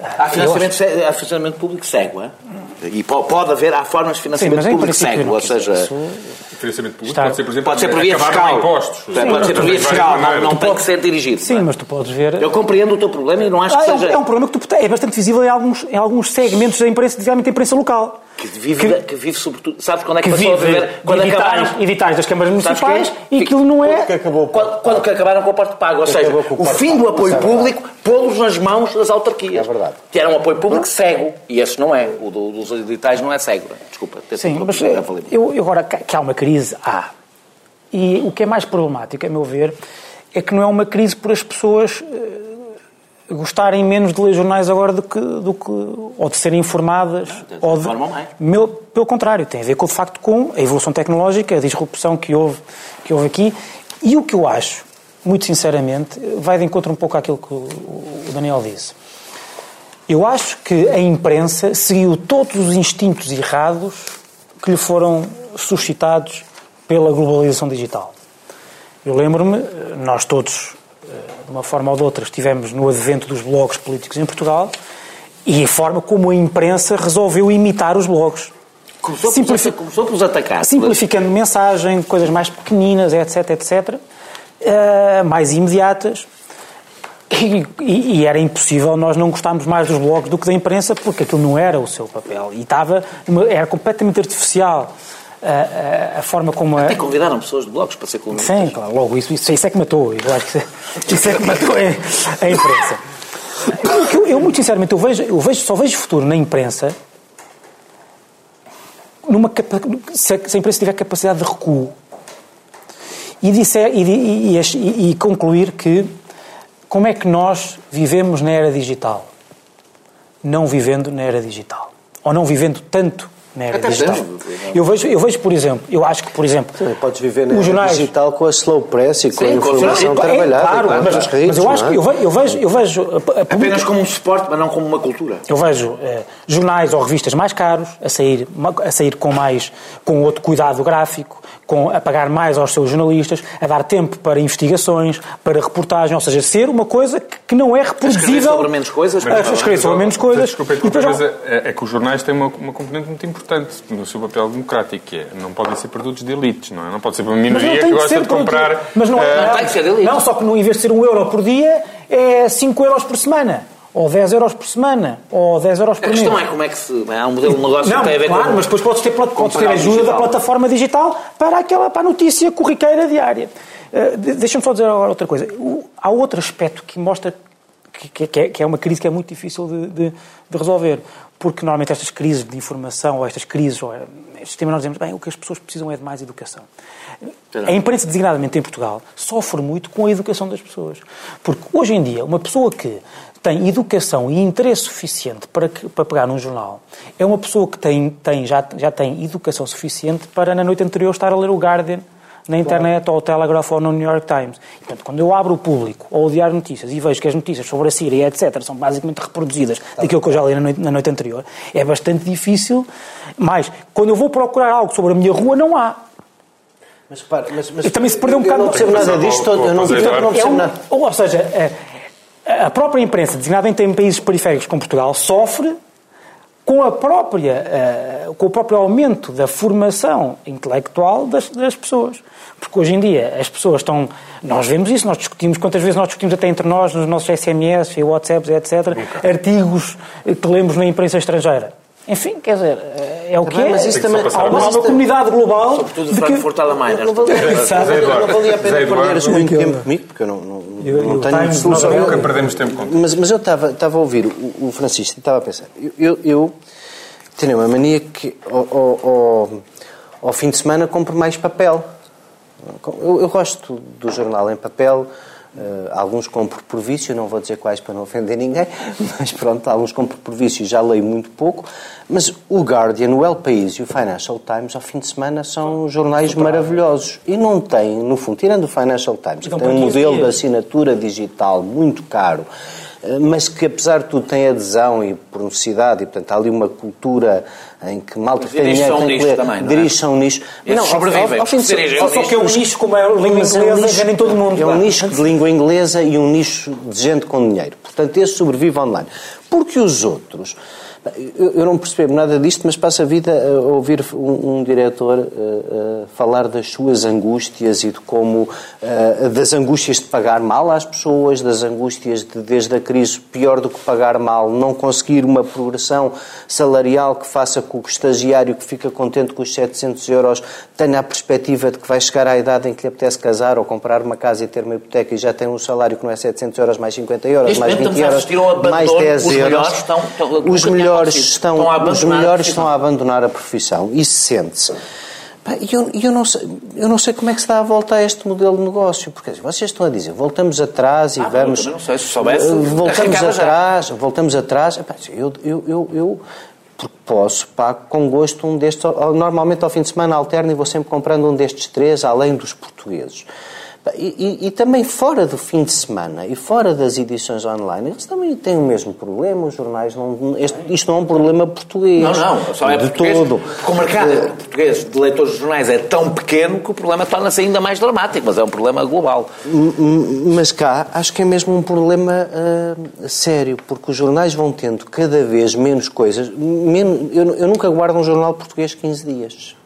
Há financiamento, ce- há financiamento público cego, é? E po- pode haver, há formas de Sim, financiamento em público cego, ou seja, isso- Financiamento público Está- pode ser, por exemplo, pode ser por via fiscal. impostos. Sim, pode ser por via de várias fiscal, não, não tem que ser dirigido. Sim, mas tu podes ver... Eu compreendo o teu problema e não acho Ah, que é, um, seja... é um problema que tu, é bastante visível em alguns, em alguns segmentos da imprensa, especialmente a imprensa local. Que vive, que... vive sobretudo... Sabes quando é que, Que passou vive a viver? Quando editais, acabaram... editais das câmaras municipais e aquilo não é... Que acabou Quando, quando que acabaram com o porte pago, ou seja, o o fim pago, do apoio é público pô-los nas mãos das autarquias. É verdade. Que era um apoio público cego. E esse não é. O do- dos editais não é cego. Desculpa. ter- Sim, mas falei. eu, eu agora que que há uma crise, há. E o que é mais problemático, a meu ver, é que não é uma crise por as pessoas eh, gostarem menos de ler jornais agora do que, do que ou de serem informadas. de ou de, mais. Meu, pelo contrário, tem a ver com, de facto com a evolução tecnológica, a disrupção que houve, que houve aqui. E o que eu acho, muito sinceramente, vai de encontro um pouco àquilo que o, Daniel disse. Eu acho que a imprensa seguiu todos os instintos errados que lhe foram suscitados pela globalização digital. Eu lembro-me, nós todos, de uma forma ou de outra, estivemos no advento dos blogs políticos em Portugal e a forma como a imprensa resolveu imitar os blogs. Começou, Simplifi- por, começou por os atacar. Simplificando mensagem, coisas mais pequeninas, etc, etc, eh, mais imediatas. E, e- e era impossível nós não gostarmos mais dos blogs do que da imprensa, porque aquilo não era o seu papel. E estava, era completamente artificial a, a- forma como a, Até convidaram pessoas de blogs para ser colunistas. Sim, claro, logo isso, isso, isso é que matou. Eu acho que isso é que matou a, a imprensa. Eu, eu, muito sinceramente, eu vejo, eu vejo, só vejo futuro na imprensa numa, se, a, se a imprensa tiver capacidade de recuo e, disser, e- e- e concluir que como é que nós vivemos na era digital? Não vivendo na era digital. Ou não vivendo tanto na Até digital. podemos. Eu vejo, eu vejo, por exemplo, eu acho que, por exemplo, Sim, podes viver na jornais, digital com a slow press e com a Sim, com a informação slow- é, trabalhada. claro, e com mas, os ritos, mas eu acho é? que eu vejo, eu vejo, eu vejo publica- Apenas como um suporte, mas não como uma cultura. eu vejo eh, jornais ou revistas mais caros a sair, a sair com mais com outro cuidado gráfico, com a pagar mais aos seus jornalistas, a dar tempo para investigações, para reportagem, ou seja, ser uma coisa que, não é reproduzível. sobre menos coisas, A mas- escrever sobre menos coisas. Desculpa, E depois mas há- é, é que os jornais têm uma, uma componente muito importante no seu papel democrático, que é não podem ser produtos de elites, não é? Não pode ser para uma não minoria que gosta de comprar. Mas não, eh, não, tem que ser elite. não, só que no, em vez de ser um euro por dia, é 5 euros por semana. Ou 10 euros por semana. Ou 10 euros A por mês. questão é como é que se. Há um modelo de negócio Não, que tem a ver claro, com. mas depois podes ter, podes ter ajuda digital. da plataforma digital para, aquela, para a notícia corriqueira diária. Uh, de- Deixa-me só dizer agora outra coisa. O- há outro aspecto que mostra que, que- é, que é uma crise que é muito difícil de, de- de resolver. Porque normalmente estas crises de informação, ou estas crises, ou eh, estes temas nós dizemos, bem, o que as pessoas precisam é de mais educação. A imprensa, designadamente em Portugal, sofre muito com a educação das pessoas. Porque hoje em dia, uma pessoa que tem educação e interesse suficiente para, que- para pegar num jornal é uma pessoa que tem, tem, já, já tem educação suficiente para, na noite anterior, estar a ler o Guardian na internet, ou o Telegraph, ou no New York Times. E, portanto, quando eu abro o público ou o Diário de Notícias e vejo que as notícias sobre a Síria, etc., são basicamente reproduzidas daquilo que eu já li na noite, na noite anterior, é bastante difícil. Mas, quando eu vou procurar algo sobre a minha rua, não há. Mas, repara, mas, mas também se perdeu um eu não bocado- percebo nada disto, eu não. É percebo um- nada. ou, ou seja, a, a própria imprensa, designadamente em países periféricos como Portugal, sofre com, a própria, eh, com o próprio aumento da formação intelectual das, das pessoas. Porque hoje em dia as pessoas estão. Nós vemos isso, nós discutimos, quantas vezes nós discutimos até entre nós, nos nossos SMS e WhatsApps, etc., artigos que lemos na imprensa estrangeira. Enfim, quer dizer, eh, é o que é. Mas isso também, Há uma, comunidade global Sobretudo de que... Frankfurt Allemagne. Não valia, a pena perderes muito tempo comigo, porque eu não, não, Eu- não tenho Nunca perdemos tempo com Mas, mas eu estava estava a ouvir o, o Francisco e estava a pensar. Eu, tenho uma mania que ao, ao- ao- ao fim de semana compro mais papel. Eu, eu gosto do jornal em papel. Eh, alguns compro por vício, não vou dizer quais para não ofender ninguém, mas pronto, alguns compro por vício já leio muito pouco. Mas o Guardian, o El País e o Financial Times, ao fim de semana, são jornais maravilhosos. E não têm, no fundo, tirando o Financial Times, que Então, tem um para 15 modelo de assinatura digital muito caro, mas que apesar de tudo tem adesão e por necessidade, e portanto há ali uma cultura em que malta que tem dinheiro a tem que nicho ler, também, não é? um nicho. Ao- sobrevivem, ao, ao fim de porque se dirigem a um Só que é um nicho como é a língua é um inglesa, nicho- vende em todo o mundo. É um nicho de língua inglesa e um nicho de gente com dinheiro. Portanto, esse sobrevive online. Porque os outros. Eu, eu não percebo nada disto, mas passo a vida a ouvir um, um diretor eh, eh, falar das suas angústias e de como. eh, das angústias de pagar mal às pessoas, das angústias de, desde a crise, pior do que pagar mal, não conseguir uma progressão salarial que faça com que o estagiário que fica contente com os 700 euros tenha a perspectiva de que vai chegar à idade em que lhe apetece casar ou comprar uma casa e ter uma hipoteca e já tem um salário que não é 700 euros mais 50 euros, Neste mais momento 20 estamos a euros, mais 10 Os euros. melhores estão- estão- os tem melhores estão, Estão a os a melhores estão a abandonar a profissão. Isso sente-se. Pá, E eu, eu, não sei, eu não sei como é que se dá a volta a este modelo de negócio, porque assim, vocês estão a dizer, voltamos atrás e Ah, vamos. não sei, se soubesse, eh, voltamos arrancava já. atrás, voltamos atrás. Eu, eu, eu, eu porque posso, pago com gosto um destes. Normalmente ao fim de semana alterno e vou sempre comprando um destes três, além dos portugueses. E, e- e também fora do fim de semana e fora das edições online, eles também têm o mesmo problema. Os jornais não. este- isto não é um problema português. Não, não, só é de português. todo. Porque o mercado português de leitores de jornais é tão pequeno que o problema torna-se ainda mais dramático, mas é um problema global. Mas cá acho que é mesmo um problema ah, sério, porque os jornais vão tendo cada vez menos coisas. Menos, eu, eu nunca guardo um jornal português 15 dias.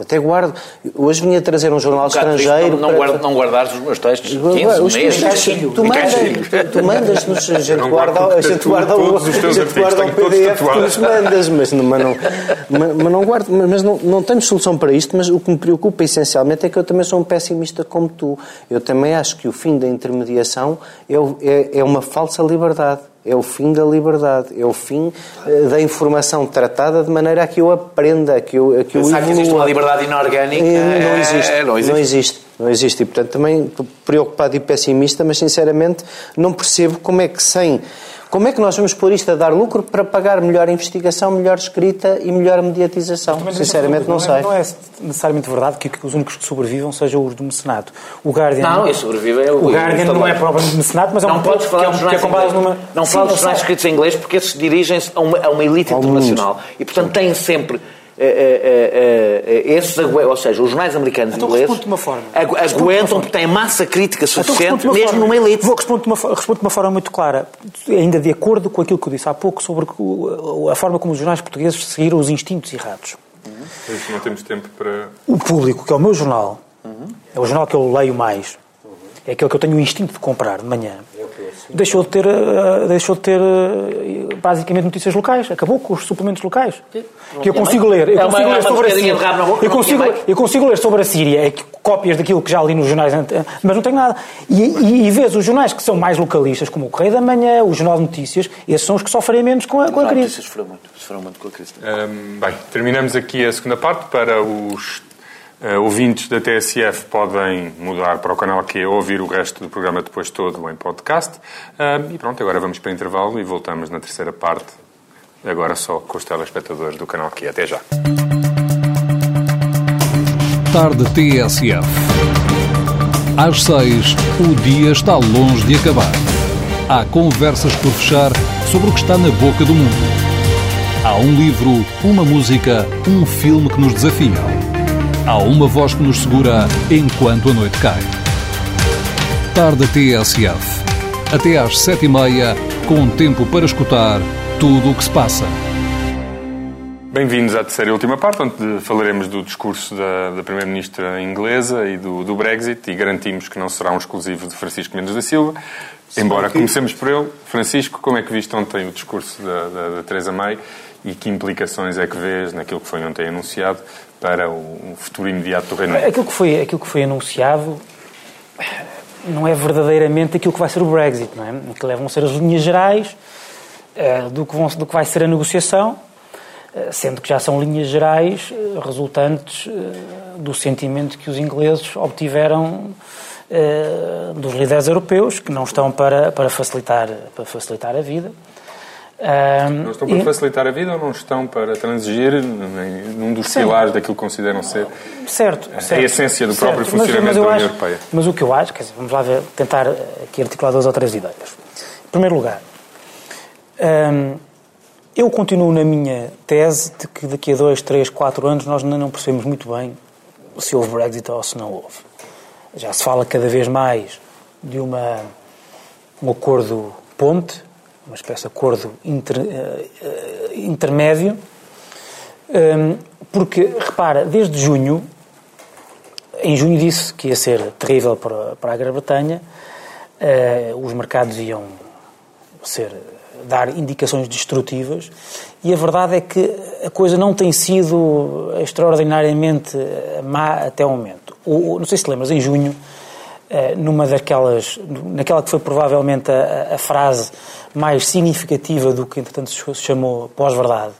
Até guardo. Hoje vinha trazer um jornal triste estrangeiro. Não, não, para- guardo, não guardares os meus textos 15 Os meses. tu, mandas, tu, tu mandas-nos, a gente guarda, a gente guarda, o, a gente guarda o PDF que nos mandas, mas, não- mas, não, mas, mas não guardo, mas mas não, não tenho solução para isto, mas o que me preocupa essencialmente é que eu também sou um pessimista como tu. Eu também acho que o fim da intermediação é, é, é uma falsa liberdade. É o fim da liberdade, é o fim eh, da informação tratada de maneira a que eu aprenda, a que eu, a que eu Pensar que existe evolua. uma liberdade inorgânica Eh, Não é- existe. não existe. Não existe. Não existe. E, portanto, também estou preocupado e pessimista, mas, sinceramente, não percebo como é que sem... Como é que nós vamos pôr isto a dar lucro para pagar melhor investigação, melhor escrita e melhor mediatização? Também Sinceramente, não, é- sei. Não é necessariamente verdade que, que os únicos que sobrevivam sejam os do mecenato. O Guardian. Não, é o- O Guardian não é propriamente mecenato, mas é Não um podes falar que é, um- que é com base numa. Não eu dos jornais escritos em inglês porque esses dirigem-se a uma, a uma elite Ao internacional e, portanto, têm sempre. Eh, eh, eh, eh, esses agu- ou seja, os jornais americanos Então ingleses de uma forma. agu- Responde de uma aguentam forma. porque têm massa crítica Então, suficiente, uma mesmo forma- numa elite. Vou responder de, uma, respondo de uma forma muito clara, ainda de acordo com aquilo que eu disse há pouco sobre a forma como os jornais portugueses seguiram os instintos errados. Isso não temos tempo para. O público, que é o meu jornal, é o jornal que eu leio mais, é aquele que eu tenho o instinto de comprar de manhã. Deixou de ter, eh, deixou de ter eh, basicamente notícias locais, acabou com os suplementos locais. Que eu consigo ler, eu É uma- consigo é ler sobre a Síria. Eu não consigo, eu consigo ler sobre a Síria, é cópias daquilo que já li nos jornais, mas não tenho nada. E, e, e vês os jornais que são mais localistas, como o Correio da Manhã, o Jornal de Notícias, esses são os que sofrem menos com a, com a crise. notícias sofreram muito, sofreram muito com a crise. Hum, bem, terminamos aqui a segunda parte. Para os eh, ouvintes da TSF, podem mudar para o canal que é ouvir o resto do programa depois todo em podcast. Hum, e pronto, agora vamos para intervalo e voltamos na terceira parte. Agora só com os telespectadores do canal que é. Até já. Tarde TSF. Às seis, o dia está longe de acabar. Há conversas por fechar sobre o que está na boca do mundo. Há um livro, uma música, um filme que nos desafiam. Há uma voz que nos segura enquanto a noite cai. Tarde TSF. Até às sete e meia, com tempo para escutar tudo o que se passa. Bem-vindos à terceira e última parte, onde falaremos do discurso da, da Primeira-Ministra inglesa e do, do Brexit e garantimos que não será um exclusivo de Francisco Mendes da Silva. Embora comecemos por ele. Francisco, como é que viste ontem o discurso da, da, da Theresa May e que implicações é que vês naquilo que foi ontem anunciado para o futuro imediato do Reino Unido? Aquilo que foi, aquilo que foi anunciado não é verdadeiramente aquilo que vai ser o Brexit, não é? Que levam a ser as linhas gerais uh, do, que vão, do que vai ser a negociação, uh, sendo que já são linhas gerais uh, resultantes do sentimento que os ingleses obtiveram dos líderes europeus, que não estão para, para, facilitar, para facilitar a vida. Não estão para e... facilitar a vida ou não estão para transigir num dos Sim. pilares daquilo que consideram ser certo, a certo, essência do próprio certo. funcionamento mas, mas da União acho, Europeia? Mas o que eu acho, quer dizer, vamos lá ver, tentar aqui articular duas ou três ideias. Em primeiro lugar, eu continuo na minha tese de que daqui a dois, três, quatro anos nós ainda não percebemos muito bem se houve Brexit ou se não houve. Já se fala cada vez mais de uma, um acordo ponte, uma espécie de acordo inter, uh, intermédio, um, porque, repara, desde junho, em junho disse que ia ser terrível para, para a Grã-Bretanha, uh, os mercados iam ser dar indicações destrutivas e a verdade é que a coisa não tem sido extraordinariamente má até o momento. O, não sei se lembras, em junho, numa daquelas, naquela que foi provavelmente a, a frase mais significativa do que entretanto se chamou pós-verdade,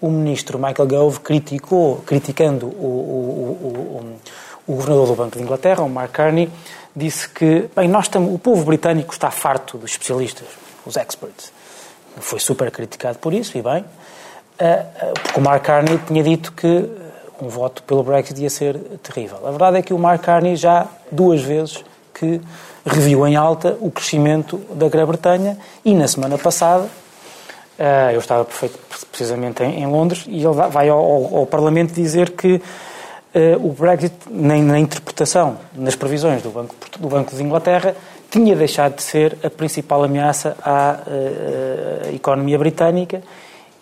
o ministro Michael Gove criticou, criticando o, o, o, o, governador do Banco de Inglaterra, o Mark Carney, disse que, bem, nós estamos, o povo britânico está farto dos especialistas, os experts. Foi super criticado por isso, e bem, eh, eh, porque o Mark Carney tinha dito que um voto pelo Brexit ia ser terrível. A verdade é que o Mark Carney já duas vezes que reviu em alta o crescimento da Grã-Bretanha e na semana passada eh, eu estava precisamente em Londres e ele vai ao, ao Parlamento dizer que o Brexit, na interpretação, nas previsões do Banco, do Banco de Inglaterra, tinha deixado de ser a principal ameaça à uh, economia britânica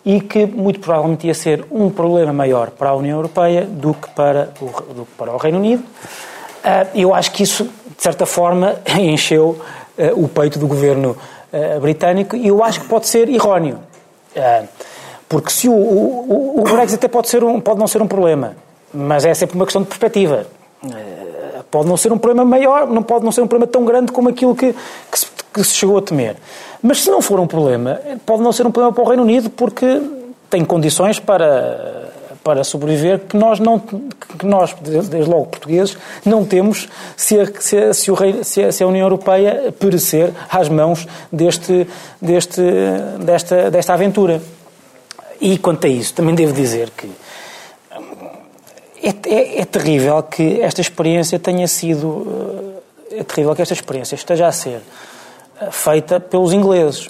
e que muito provavelmente ia ser um problema maior para a União Europeia do que para o, do que para o Reino Unido. Uh, eu acho que isso, de certa forma, encheu uh, o peito do governo britânico e eu acho que pode ser erróneo. porque se o, o, o Brexit até pode, ser um, pode não ser um problema, mas é sempre uma questão de perspectiva. Pode não ser um problema maior, não pode não ser um problema tão grande como aquilo que, que, se, que se chegou a temer. Mas se não for um problema, pode não ser um problema para o Reino Unido porque tem condições para, para sobreviver que nós, não, que nós, desde logo portugueses, não temos se a, se a, se o se a, União Europeia perecer às mãos deste, deste, desta, desta aventura. E quanto a isso, também devo dizer que é, é, é, terrível que esta experiência tenha sido. Eh, é terrível que esta experiência esteja a ser feita pelos ingleses.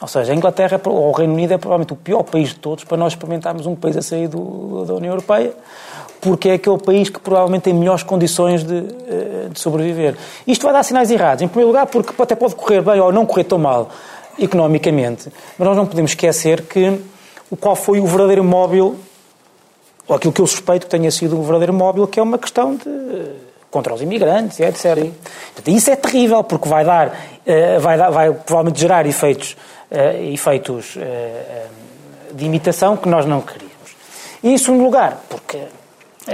Ou seja, a Inglaterra ou o Reino Unido é provavelmente o pior país de todos para nós experimentarmos um país a sair do, da União Europeia, porque é aquele país que provavelmente tem melhores condições de, eh, de sobreviver. Isto vai dar sinais errados. Em primeiro lugar, porque até pode correr bem ou não correr tão mal economicamente, mas nós não podemos esquecer que qual foi o verdadeiro móvel ou aquilo que eu suspeito que tenha sido um verdadeiro móvel, que é uma questão de contra os imigrantes, etc. Isso é terrível, porque vai dar, vai, dar vai provavelmente gerar efeitos, uh, efeitos uh, de imitação que nós não queríamos. E em segundo lugar, porque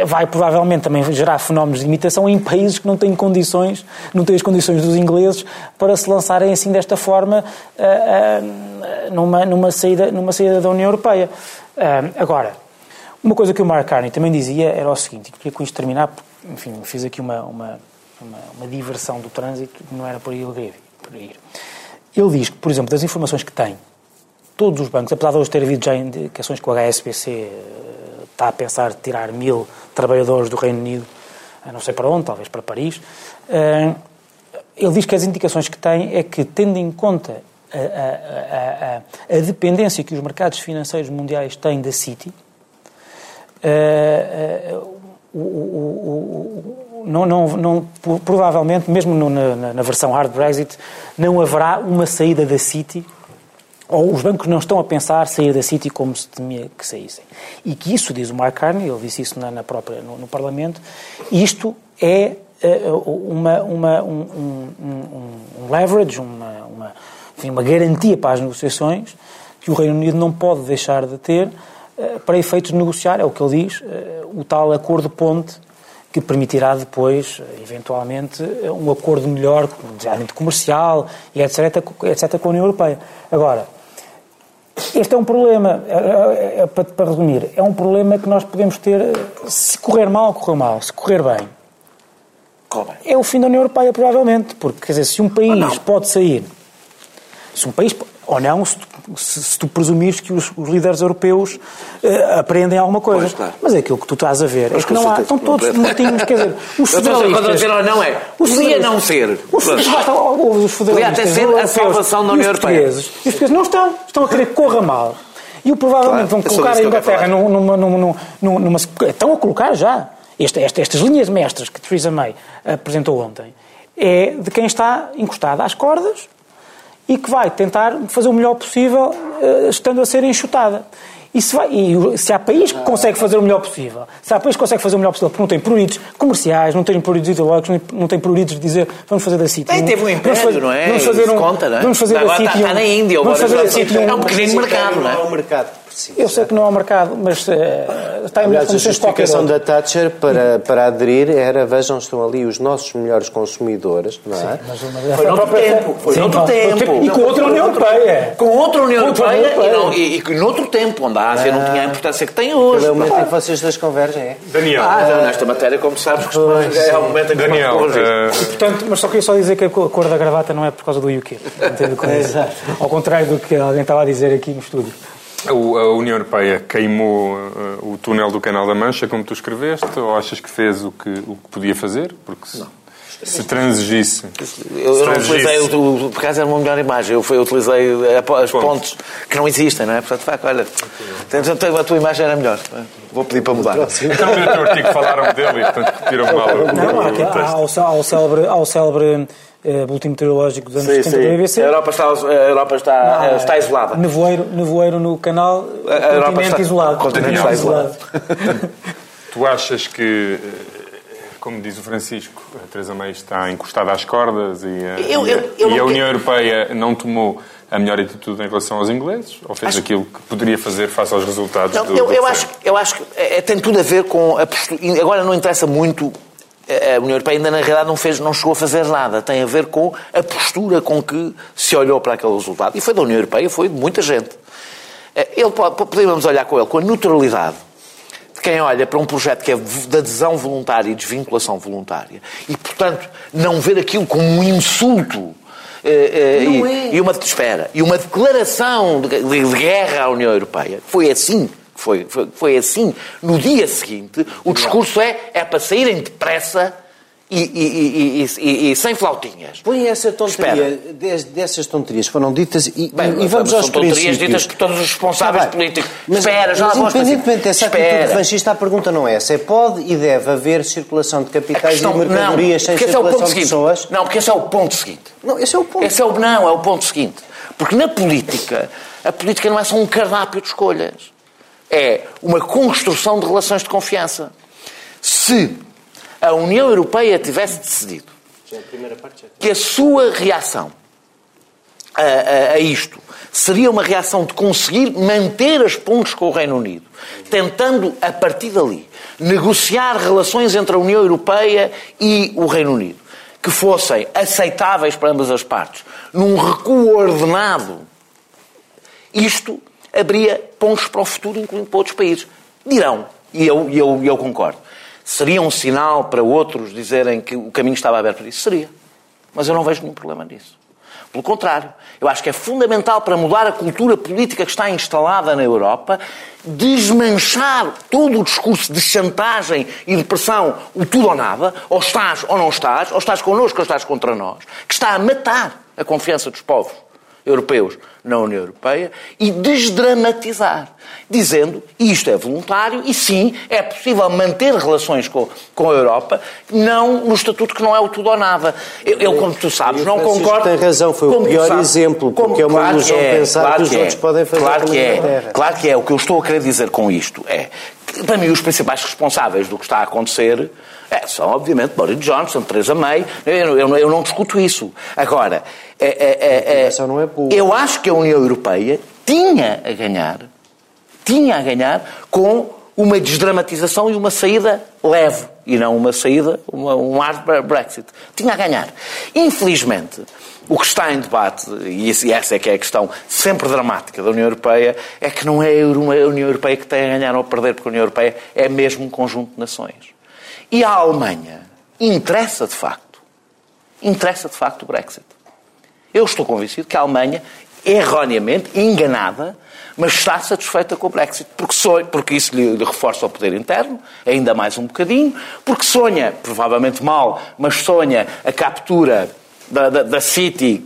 vai provavelmente também gerar fenómenos de imitação em países que não têm condições, não têm as condições dos ingleses para se lançarem assim desta forma numa, numa, saída, numa saída da União Europeia. agora, uma coisa que o Mark Carney também dizia era o seguinte, e queria com isto terminar, porque, enfim, fiz aqui uma, uma, uma, uma diversão do trânsito, não era por aí ele por ir. Ele diz que, por exemplo, das informações que tem, todos os bancos, apesar de hoje ter havido já indicações que o HSBC eh, está a pensar tirar mil trabalhadores do Reino Unido, não sei para onde, talvez para Paris, eh, ele diz que as indicações que tem é que, tendo em conta a, a, a, a dependência que os mercados financeiros mundiais têm da City, uh, uh, não, não, não, provavelmente, mesmo no, na, na, versão hard Brexit, não haverá uma saída da City, ou os bancos não estão a pensar sair da City como se temia que saíssem. E que isso, diz o Mark Carney, ele disse isso na, na própria, no, no, Parlamento, isto é uma, uma, um, um, um, leverage, uma, uma, enfim, uma garantia para as negociações que o Reino Unido não pode deixar de ter eh, para efeitos de negociar, é o que ele diz, eh, o tal acordo ponte que permitirá depois, eventualmente, um acordo melhor, geralmente comercial e etc, etc. com a União Europeia. Agora, este é um problema, é, é, para, para resumir, é um problema que nós podemos ter, se correr mal, correr mal, se correr bem, é o fim da União Europeia, provavelmente, porque, quer dizer, se um país pode sair, se um país ou não, se tu, se, tu presumires que os, os líderes europeus uh, aprendem alguma coisa. Pois, claro. Mas é aquilo que tu estás a ver. Mas é que não há, estão todos mortinhos, quer dizer, os federalistas... Ou não é, podia não ser. Os, basta, os federalistas podia até ser a salvação da União Europeia. Os portugueses não estão, estão a querer que corra mal. E o provavelmente claro, vão colocar a Inglaterra numa, numa, numa, numa, Estão a colocar já. Este, este, estas linhas mestras que Theresa May apresentou ontem é de quem está encostado às cordas e que vai tentar fazer o melhor possível eh, estando a ser enxutada. E se, vai, e se há país que consegue fazer o melhor possível, se há país que consegue fazer o melhor possível, porque não tem pruridos comerciais, não tem pruridos ideológicos, não tem pruridos de dizer vamos fazer da City. Nem teve um império, não é? Vamos fazer um, conta, não é? Vamos fazer da City. Está, está na Índia, vamos fazer da City. É um pequenino mercado, não é? É um mercado eu sei que não há mercado, mas uh, está em melhores condições A justificação da Thatcher para, para aderir era, vejam, estão ali os nossos melhores consumidores, não é? Sim, mas uma... Foi noutro tempo. Foi noutro tempo. E com outra União Europeia. Com outra União Europeia e, e, noutro tempo, onde a Ásia não tinha a importância que tem hoje. Cada momento em que vocês dois convergem, é? Daniel. Ah, nesta matéria, como sabes, é o momento em que Daniel, uh... Portanto, mas só queria só dizer que a cor da gravata não é por causa do UK. Exato. Ao contrário do que alguém estava a dizer aqui no estúdio. A União Europeia queimou uh, o túnel do Canal da Mancha, como tu escreveste, ou achas que fez o que, o que podia fazer? Porque se, se transigisse. Eu, eu não utilizei, o, por acaso era uma melhor imagem, eu, eu utilizei as pontes que não existem, não é? Portanto, vai, olha, a tua imagem era melhor. Vou pedir para mudar. Então, no teu artigo falaram dele e, portanto, repetiram mal. Não, há, há, ao célebre. Ao célebre uh, boletim meteorológico dos anos sim, 70 sim. da BBC. A Europa está, a Europa está, ah, está isolada. Nevoeiro, nevoeiro no canal, a continente está, isolado. Continente está isolado. tu achas que, eh, como diz o Francisco, a Teresa May está encostada às cordas e a, eu, eu, eu e a União Europeia não tomou a melhor atitude em relação aos ingleses? Ou fez acho... aquilo que poderia fazer face aos resultados não, do, eu, eu acho, eu acho que é, tem tudo a ver com a postura. Agora não interessa muito a União Europeia ainda na realidade não, fez, não chegou a fazer nada. Tem a ver com a postura com que se olhou para aquele resultado. E foi da União Europeia, foi de muita gente. Eh, ele pode, podemos olhar com ele com a neutralidade de quem olha para um projeto que é de adesão voluntária e desvinculação voluntária e, portanto, não ver aquilo como um insulto eh, eh, e, é. e, uma espera e uma declaração de, de, de guerra à União Europeia. Foi assim foi, foi, foi assim. No dia seguinte, o discurso é, é para saírem depressa e, e, e, e, sem flautinhas. Põe essa tonteria, dessas tonterias foram ditas e, Bem, e vamos aos são tonterias ditas por todos os responsáveis políticos. Mas, espera, já mas independentemente dessa atitude fascista, a pergunta não é essa. É pode e deve haver circulação de capitais e mercadorias não, sem circulação é de pessoas? Não, porque esse é o ponto seguinte. Não, esse é o ponto. Esse é o, não, é o ponto seguinte. Porque na política, a política não é só um cardápio de escolhas é uma construção de relações de confiança. Se a União Europeia tivesse decidido que a sua reação a, a, a, isto seria uma reação de conseguir manter as pontes com o Reino Unido, tentando, a partir dali, negociar relações entre a União Europeia e o Reino Unido, que fossem aceitáveis para ambas as partes, num recuo ordenado, isto abria pontos para o futuro, incluindo para outros países. Dirão, e eu, eu, eu concordo, seria um sinal para outros dizerem que o caminho estava aberto para isso? Seria. Mas eu não vejo nenhum problema nisso. Pelo contrário, eu acho que é fundamental para mudar a cultura política que está instalada na Europa, desmanchar todo o discurso de chantagem e de pressão, o tudo ou nada, ou estás ou não estás, ou estás connosco ou estás contra nós, que está a matar a confiança dos povos europeus na União Europeia e desdramatizar, dizendo isto é voluntário e sim é possível manter relações com, com a Europa, não no estatuto que não é o tudo ou nada. Eu, eu como tu sabes, não concordo. tem razão, foi o pior sabes, exemplo, porque como, é uma claro ilusão é, pensar claro que os é, outros podem fazer claro que é, Claro que é. O que eu estou a querer dizer com isto é que, para mim, os principais responsáveis do que está a acontecer é, são, obviamente, Boris Johnson, Theresa May. Eu, eu, eu não discuto isso. Agora, é, é, é, é, é eu acho que a União Europeia tinha a ganhar, tinha a ganhar com uma desdramatização e uma saída leve, e não uma saída, uma, um ar Brexit. Tinha a ganhar. Infelizmente, o que está em debate, e essa é que é a questão sempre dramática da União Europeia, é que não é a União Europeia que tem a ganhar ou a perder, porque a União Europeia é mesmo um conjunto de nações. E a Alemanha interessa de facto, interessa de facto o Brexit. Eu estou convencido que a Alemanha, erroneamente, enganada, mas está satisfeita com o Brexit, porque, sonha, porque isso lhe, reforça o poder interno, ainda mais um bocadinho, porque sonha, provavelmente mal, mas sonha a captura da, da, da City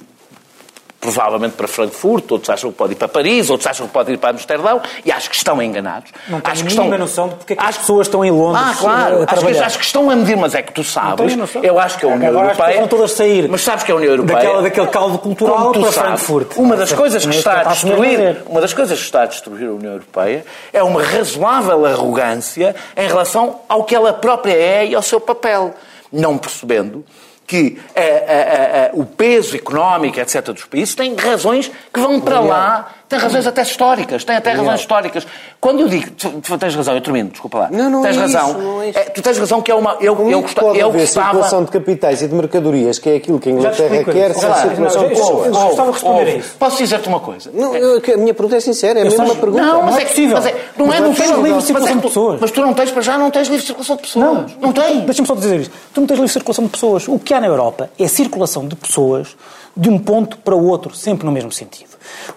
provavelmente para Frankfurt, outros acham que pode ir para Paris, outros acham que pode ir para Amsterdão, e acho que estão enganados. Não tenho acho que estão... noção de porque é que as pessoas estão em Londres Ah, claro, acho que, acho que, estão a medir, mas é que tu sabes, eu acho que a União Agora Europeia... vão todas sair mas sabes que a União Europeia... Daquela, daquele caldo cultural para sabes, Frankfurt. Uma das coisas que a está a destruir, uma das coisas que está a destruir a União Europeia é uma razoável arrogância em relação ao que ela própria é e ao seu papel, não percebendo que a, a, a, o peso económico, etc., dos países tem razões que vão para lá, tem razões até históricas, tem até razões históricas. Quando eu digo, tu, tu tens razão, eu termino, desculpa lá. Não, não tens é razão. isso, não é isso. É, tu tens razão que é uma. Eu, Como eu, gosta- pode eu haver gostava. circulação de capitais e de mercadorias, que é aquilo que a Inglaterra quer, sem circulação de pessoas. eu- gostava de responder a isso. Posso dizer-te uma coisa? Não, eu- a minha pergunta é sincera, é mesmo uma pergunta. Não, mas é, é possível. É, não é, não não tens possível. livre circulação de pessoas. Mas tu não tens, para já, não tens livre circulação de pessoas. Não, não tens. Deixa-me só dizer isto. Tu não tens livre circulação de pessoas. O que há na Europa é circulação de pessoas de um ponto para o outro, sempre no mesmo sentido.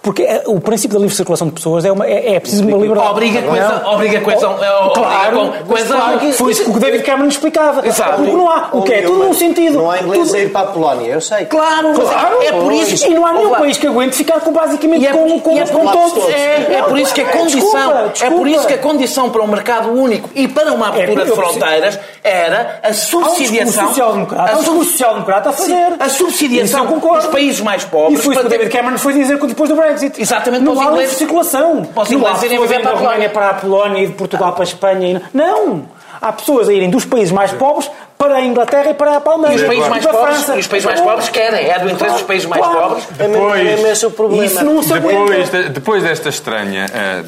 Porque é- o princípio da livre circulação de pessoas é, uma, é, é preciso uma liberdade. Obriga coesão- obriga coesão- é, Claro, coesão. claro que foi isso que o David Cameron explicava. Exato. Porque não há. O que é? Tudo num sentido. Não há inglês Tudo- a ir para a Polónia, eu sei. Claro, é- Claro, é por isso. E não há nenhum país que aguente ficar com basicamente é, com, com, é com por- todos. É, é por isso que a condição, Desculpa, é por isso que a condição para um mercado único e para uma abertura de fronteiras era a subsidiação. Há um social-democrata a fazer. A subsidiação dos países mais pobres E foi isso que o David Cameron foi dizer depois do Brexit. Exatamente, Não há livre ingleses- circulação. para os Não há ingleses irem pessoas viver a ir para a Polónia. para a Polónia e de Portugal para a Espanha. e- Não! Há pessoas a irem dos países mais pobres para a Inglaterra e para a Alemanha. E os países mais para a pobres, França. e os países mais pobres querem, é do interesse dos países mais Claro. pobres. É mesmo, é mesmo esse o problema. Isso não se aguenta. Depois, de- depois desta estranha, eh,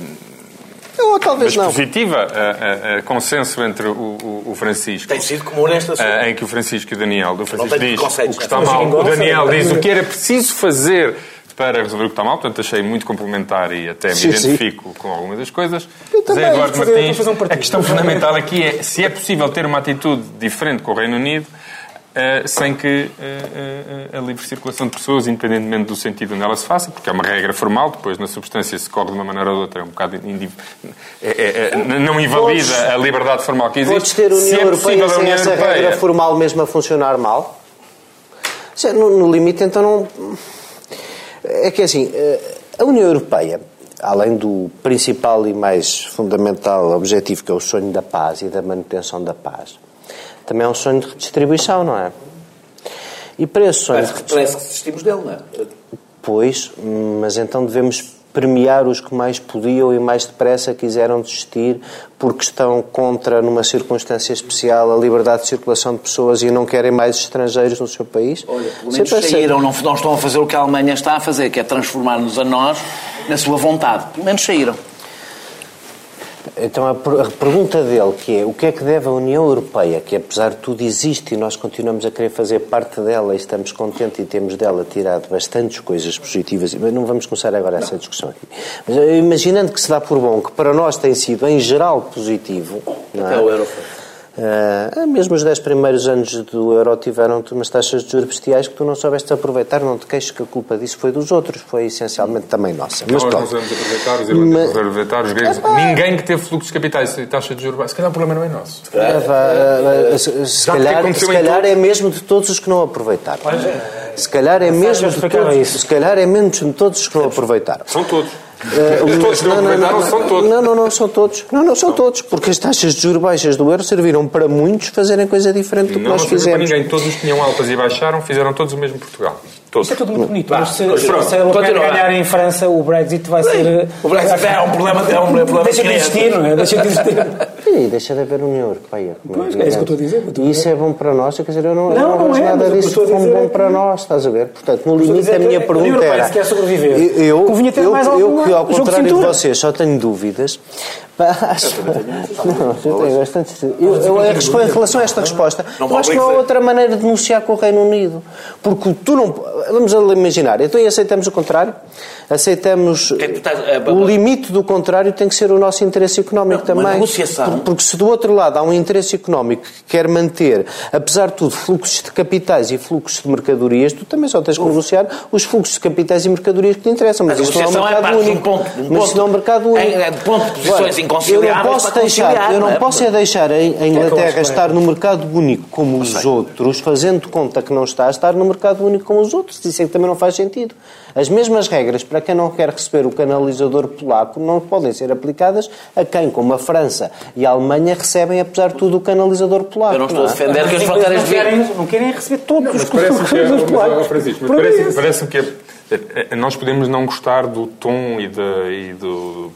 Ou talvez mas não. positiva, eh, eh, eh, consenso entre o, o- o Francisco. Tem sido comum nesta eh, em que o Francisco e o Daniel, do Francisco diz o que está mal, o Daniel diz o que era preciso fazer para resolver o que está mal, portanto achei muito complementar e até me Sim, sim. identifico com algumas das coisas. Eu também, Zé Eduardo fazer- Martins, fazer um partido. a questão fundamental aqui é se é possível ter uma atitude diferente com o Reino Unido eh, sem que eh, eh, a livre circulação de pessoas, independentemente do sentido onde ela se faça, porque é uma regra formal, depois na substância se corre de uma maneira ou de outra, é um bocado indi- é- é- é- não invalida Podes- a liberdade formal que existe. Podes ter Se União é Europeia a sem União essa Europeia regra formal mesmo a funcionar mal? No, no limite, então não. É que assim, eh, a União Europeia, além do principal e mais fundamental objetivo, que é o sonho da paz e da manutenção da paz, também é um sonho de redistribuição, não é? E para esse sonho Parece, que- parece que desistimos dele, não é? Pois, mas então devemos premiar os que mais podiam e mais depressa quiseram desistir porque estão contra, numa circunstância especial, a liberdade de circulação de pessoas e não querem mais estrangeiros no seu país? Olha, pelo menos Sempre assim. saíram, não, não estão a fazer o que a Alemanha está a fazer, que é transformar-nos a nós na sua vontade. Pelo menos saíram. Então a, per- a pergunta dele que é o que é que deve a União Europeia, que apesar de tudo existe e nós continuamos a querer fazer parte dela e estamos contentes e temos dela tirado bastantes coisas positivas, mas não vamos começar agora essa discussão aqui. Mas eh, imaginando que se dá por bom, que para nós tem sido em geral positivo, é? O euro Ah, mesmo os 10 primeiros anos do euro tiveram umas taxas de juros bestiais que tu não soubeste aproveitar, não te queixes que a culpa disso foi dos outros, foi essencialmente também nossa. Mas Nós não pronto. sabemos aproveitar, os irlandeses Mas- não aproveitar, os gregos. Ninguém que teve fluxos de capitais e taxa de juros baixa. Se calhar o problema não é nosso. Ah, vá, ah, ah, se, se que calhar, se calhar é mesmo de todos os que não aproveitaram. Se calhar é mesmo de todos, isso. se calhar é menos de todos os que não aproveitaram. São todos. Os todos que não aproveitaram são todos. Não, não, não, são todos. Não, não, são todos. Porque as taxas de juros baixas do euro serviram para muitos fazerem coisa diferente do que Não, nós não serviu para fizemos. ninguém. Todos os que tinham altas e baixaram fizeram todos o mesmo Portugal. Todos. Isso é tudo muito bonito, Vá, mas se, continua. se a Le Pen ganhar em França, o Brexit vai ser... O Brexit é um problema, é um problema Deixa de existir, não é? Deixa de existir. Sim, deixa de haver União Europeia. como Pois, é isso que eu estou a dizer, eu E isso é bom para nós, quer dizer, eu não, eu Não, não, não é, nada eu disso como dizer bom é- para nós, estás a ver? Portanto, no limite a minha pergunta Europeia, era... se quer sobreviver, eu, eu, mais eu, alguma que ao contrário de vocês só tenho dúvidas, acho... Não, eu tenho bastante... Eu, eu, resposta- em relação a esta resposta, eu acho que não há outra maneira de negociar com o Reino Unido. Porque tu não... Vamos imaginar, então e aceitamos o contrário? Aceitamos... que é O limite do contrário tem que ser o nosso interesse económico Não, também. negociação. Por- porque se do outro lado há um interesse económico que quer manter, apesar de tudo, fluxos de capitais e fluxos de mercadorias, tu também só tens que negociar os fluxos de capitais e mercadorias que te interessam. Mas isso não é um é mercado um único. ponto- um mas ponto- isso não é um mercado único. é- é de ponto de posições Agora, inconciliáveis Eu não posso para deixar, eu não não é? posso é deixar a a eu Inglaterra que estar no mercado único como os outros, fazendo de conta que não está, estar no mercado único como os outros. Isso é que também não faz sentido. As mesmas regras para quem não quer receber o canalizador polaco não podem ser aplicadas a quem, como a França e a Alemanha, recebem, apesar de tudo, o canalizador polaco. Eu não estou a é? defender que as Mas fronteiras não não querem receber todos os é, mas, polacos. Francisco, mas Por parece, isso. parece que é, é, nós podemos não gostar do tom e, da, e do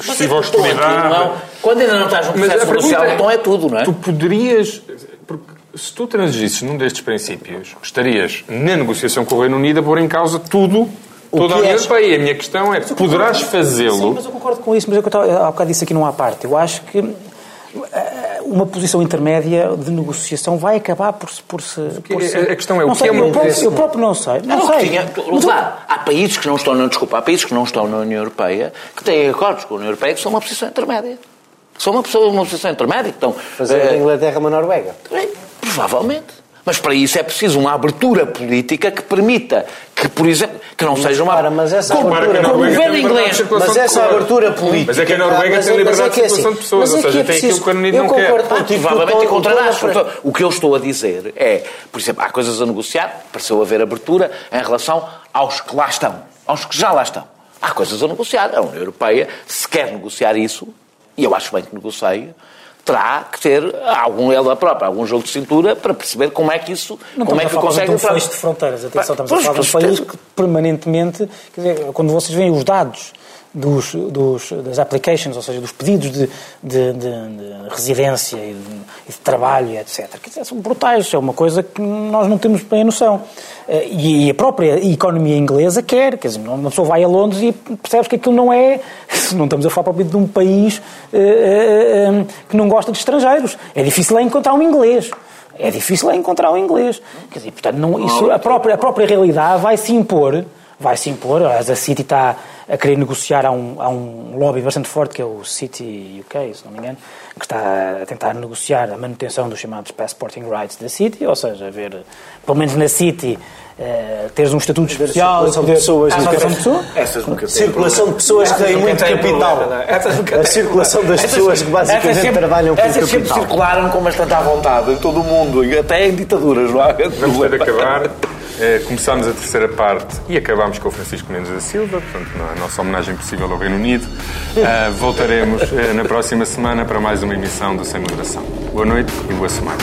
excessiva é que o tom tudo, hostilidade. não é? Quando ainda não estás no a processo negocial, é- o tom é tudo, não é? Tu poderias. Porque se tu transigisses num destes princípios, estarias na negociação com o Reino Unido a pôr em causa tudo, toda a União és- Europeia. E a minha questão é: poderás Sim, fazê-lo? mas eu concordo com isso, mas é que eu há bocado disse aqui numa parte. Eu acho que eh, uma posição intermédia de negociação vai acabar por se. Por se por é- se- a questão é, o não que sei, é uma eu, próprio, eu próprio não sei. Não, Não, sei. que tinha, Mas lá, há países que não estão, não, desculpa, há países que não estão na União Europeia que têm acordos com a União Europeia que são uma posição intermédia. Que são uma, pessoa, uma posição intermédia. que estão, Fazer eh, da Inglaterra uma Noruega. Bem, Provavelmente. Mas para isso é preciso uma abertura política que permita que, por exemplo, que não seja uma. para, mas essa como, abertura- como o Noruega governo inglês. circulação Mas essa abertura política. Mas é que a Noruega mas tem é- mas liberdade é de é circulação assim, de pessoas, mas ou é seja, é tem aquilo preciso- que o Reino Unido eu não quer. provavelmente encontrarás. é o que eu estou a dizer é, por exemplo, há coisas a negociar, pareceu haver abertura em relação aos que lá estão, aos que já lá estão. Há coisas a negociar. A União Europeia, se quer negociar isso, e eu acho bem que negocie, terá que ter algum ela própria, algum jogo de cintura para perceber como é que isso, Não como é que a consegue um fecho de fronteiras. Atenção, estamos a Pois, falar de um país que permanentemente, quer dizer, quando vocês veem os dados dos, dos- das applications, ou seja, dos pedidos de, de- de- de residência e de, e de trabalho, etc., quer dizer, são brutais. É uma coisa que nós não temos bem a noção. Eh, E a própria economia inglesa quer, quer dizer, uma pessoa vai a Londres e percebes que aquilo não é. Não estamos a falar propriamente de um país eh, eh, que não gosta de estrangeiros. É difícil é encontrar um inglês. É difícil é encontrar um inglês. Quer dizer, portanto, não, isso, a, própria, a própria realidade vai se impor. Vai se impor. A City está a querer negociar. Há um, há um lobby bastante forte, que é o City UK, se não me engano, que está a tentar negociar a manutenção dos chamados passporting rights da City, ou seja, ver, pelo menos na City, eh, teres um estatuto especial. circulação de pessoas Ah, no circulação de café. pessoas? Essas nunca têm Circulação de pessoas que têm Essas muito capital. problema, é? Essas A circulação das Essas- pessoas que basicamente essas sempre- trabalham com Essas sempre capital. circularam com bastante à vontade em todo o mundo, até em ditaduras, não há grande Vamos ter de problema. acabar. Eh, começámos a terceira parte e acabámos com o Francisco Mendes da Silva, portanto, a nossa homenagem possível ao Reino Unido. Eh, voltaremos eh, na próxima semana para mais uma emissão do Sem Moderação. Boa noite e boa semana.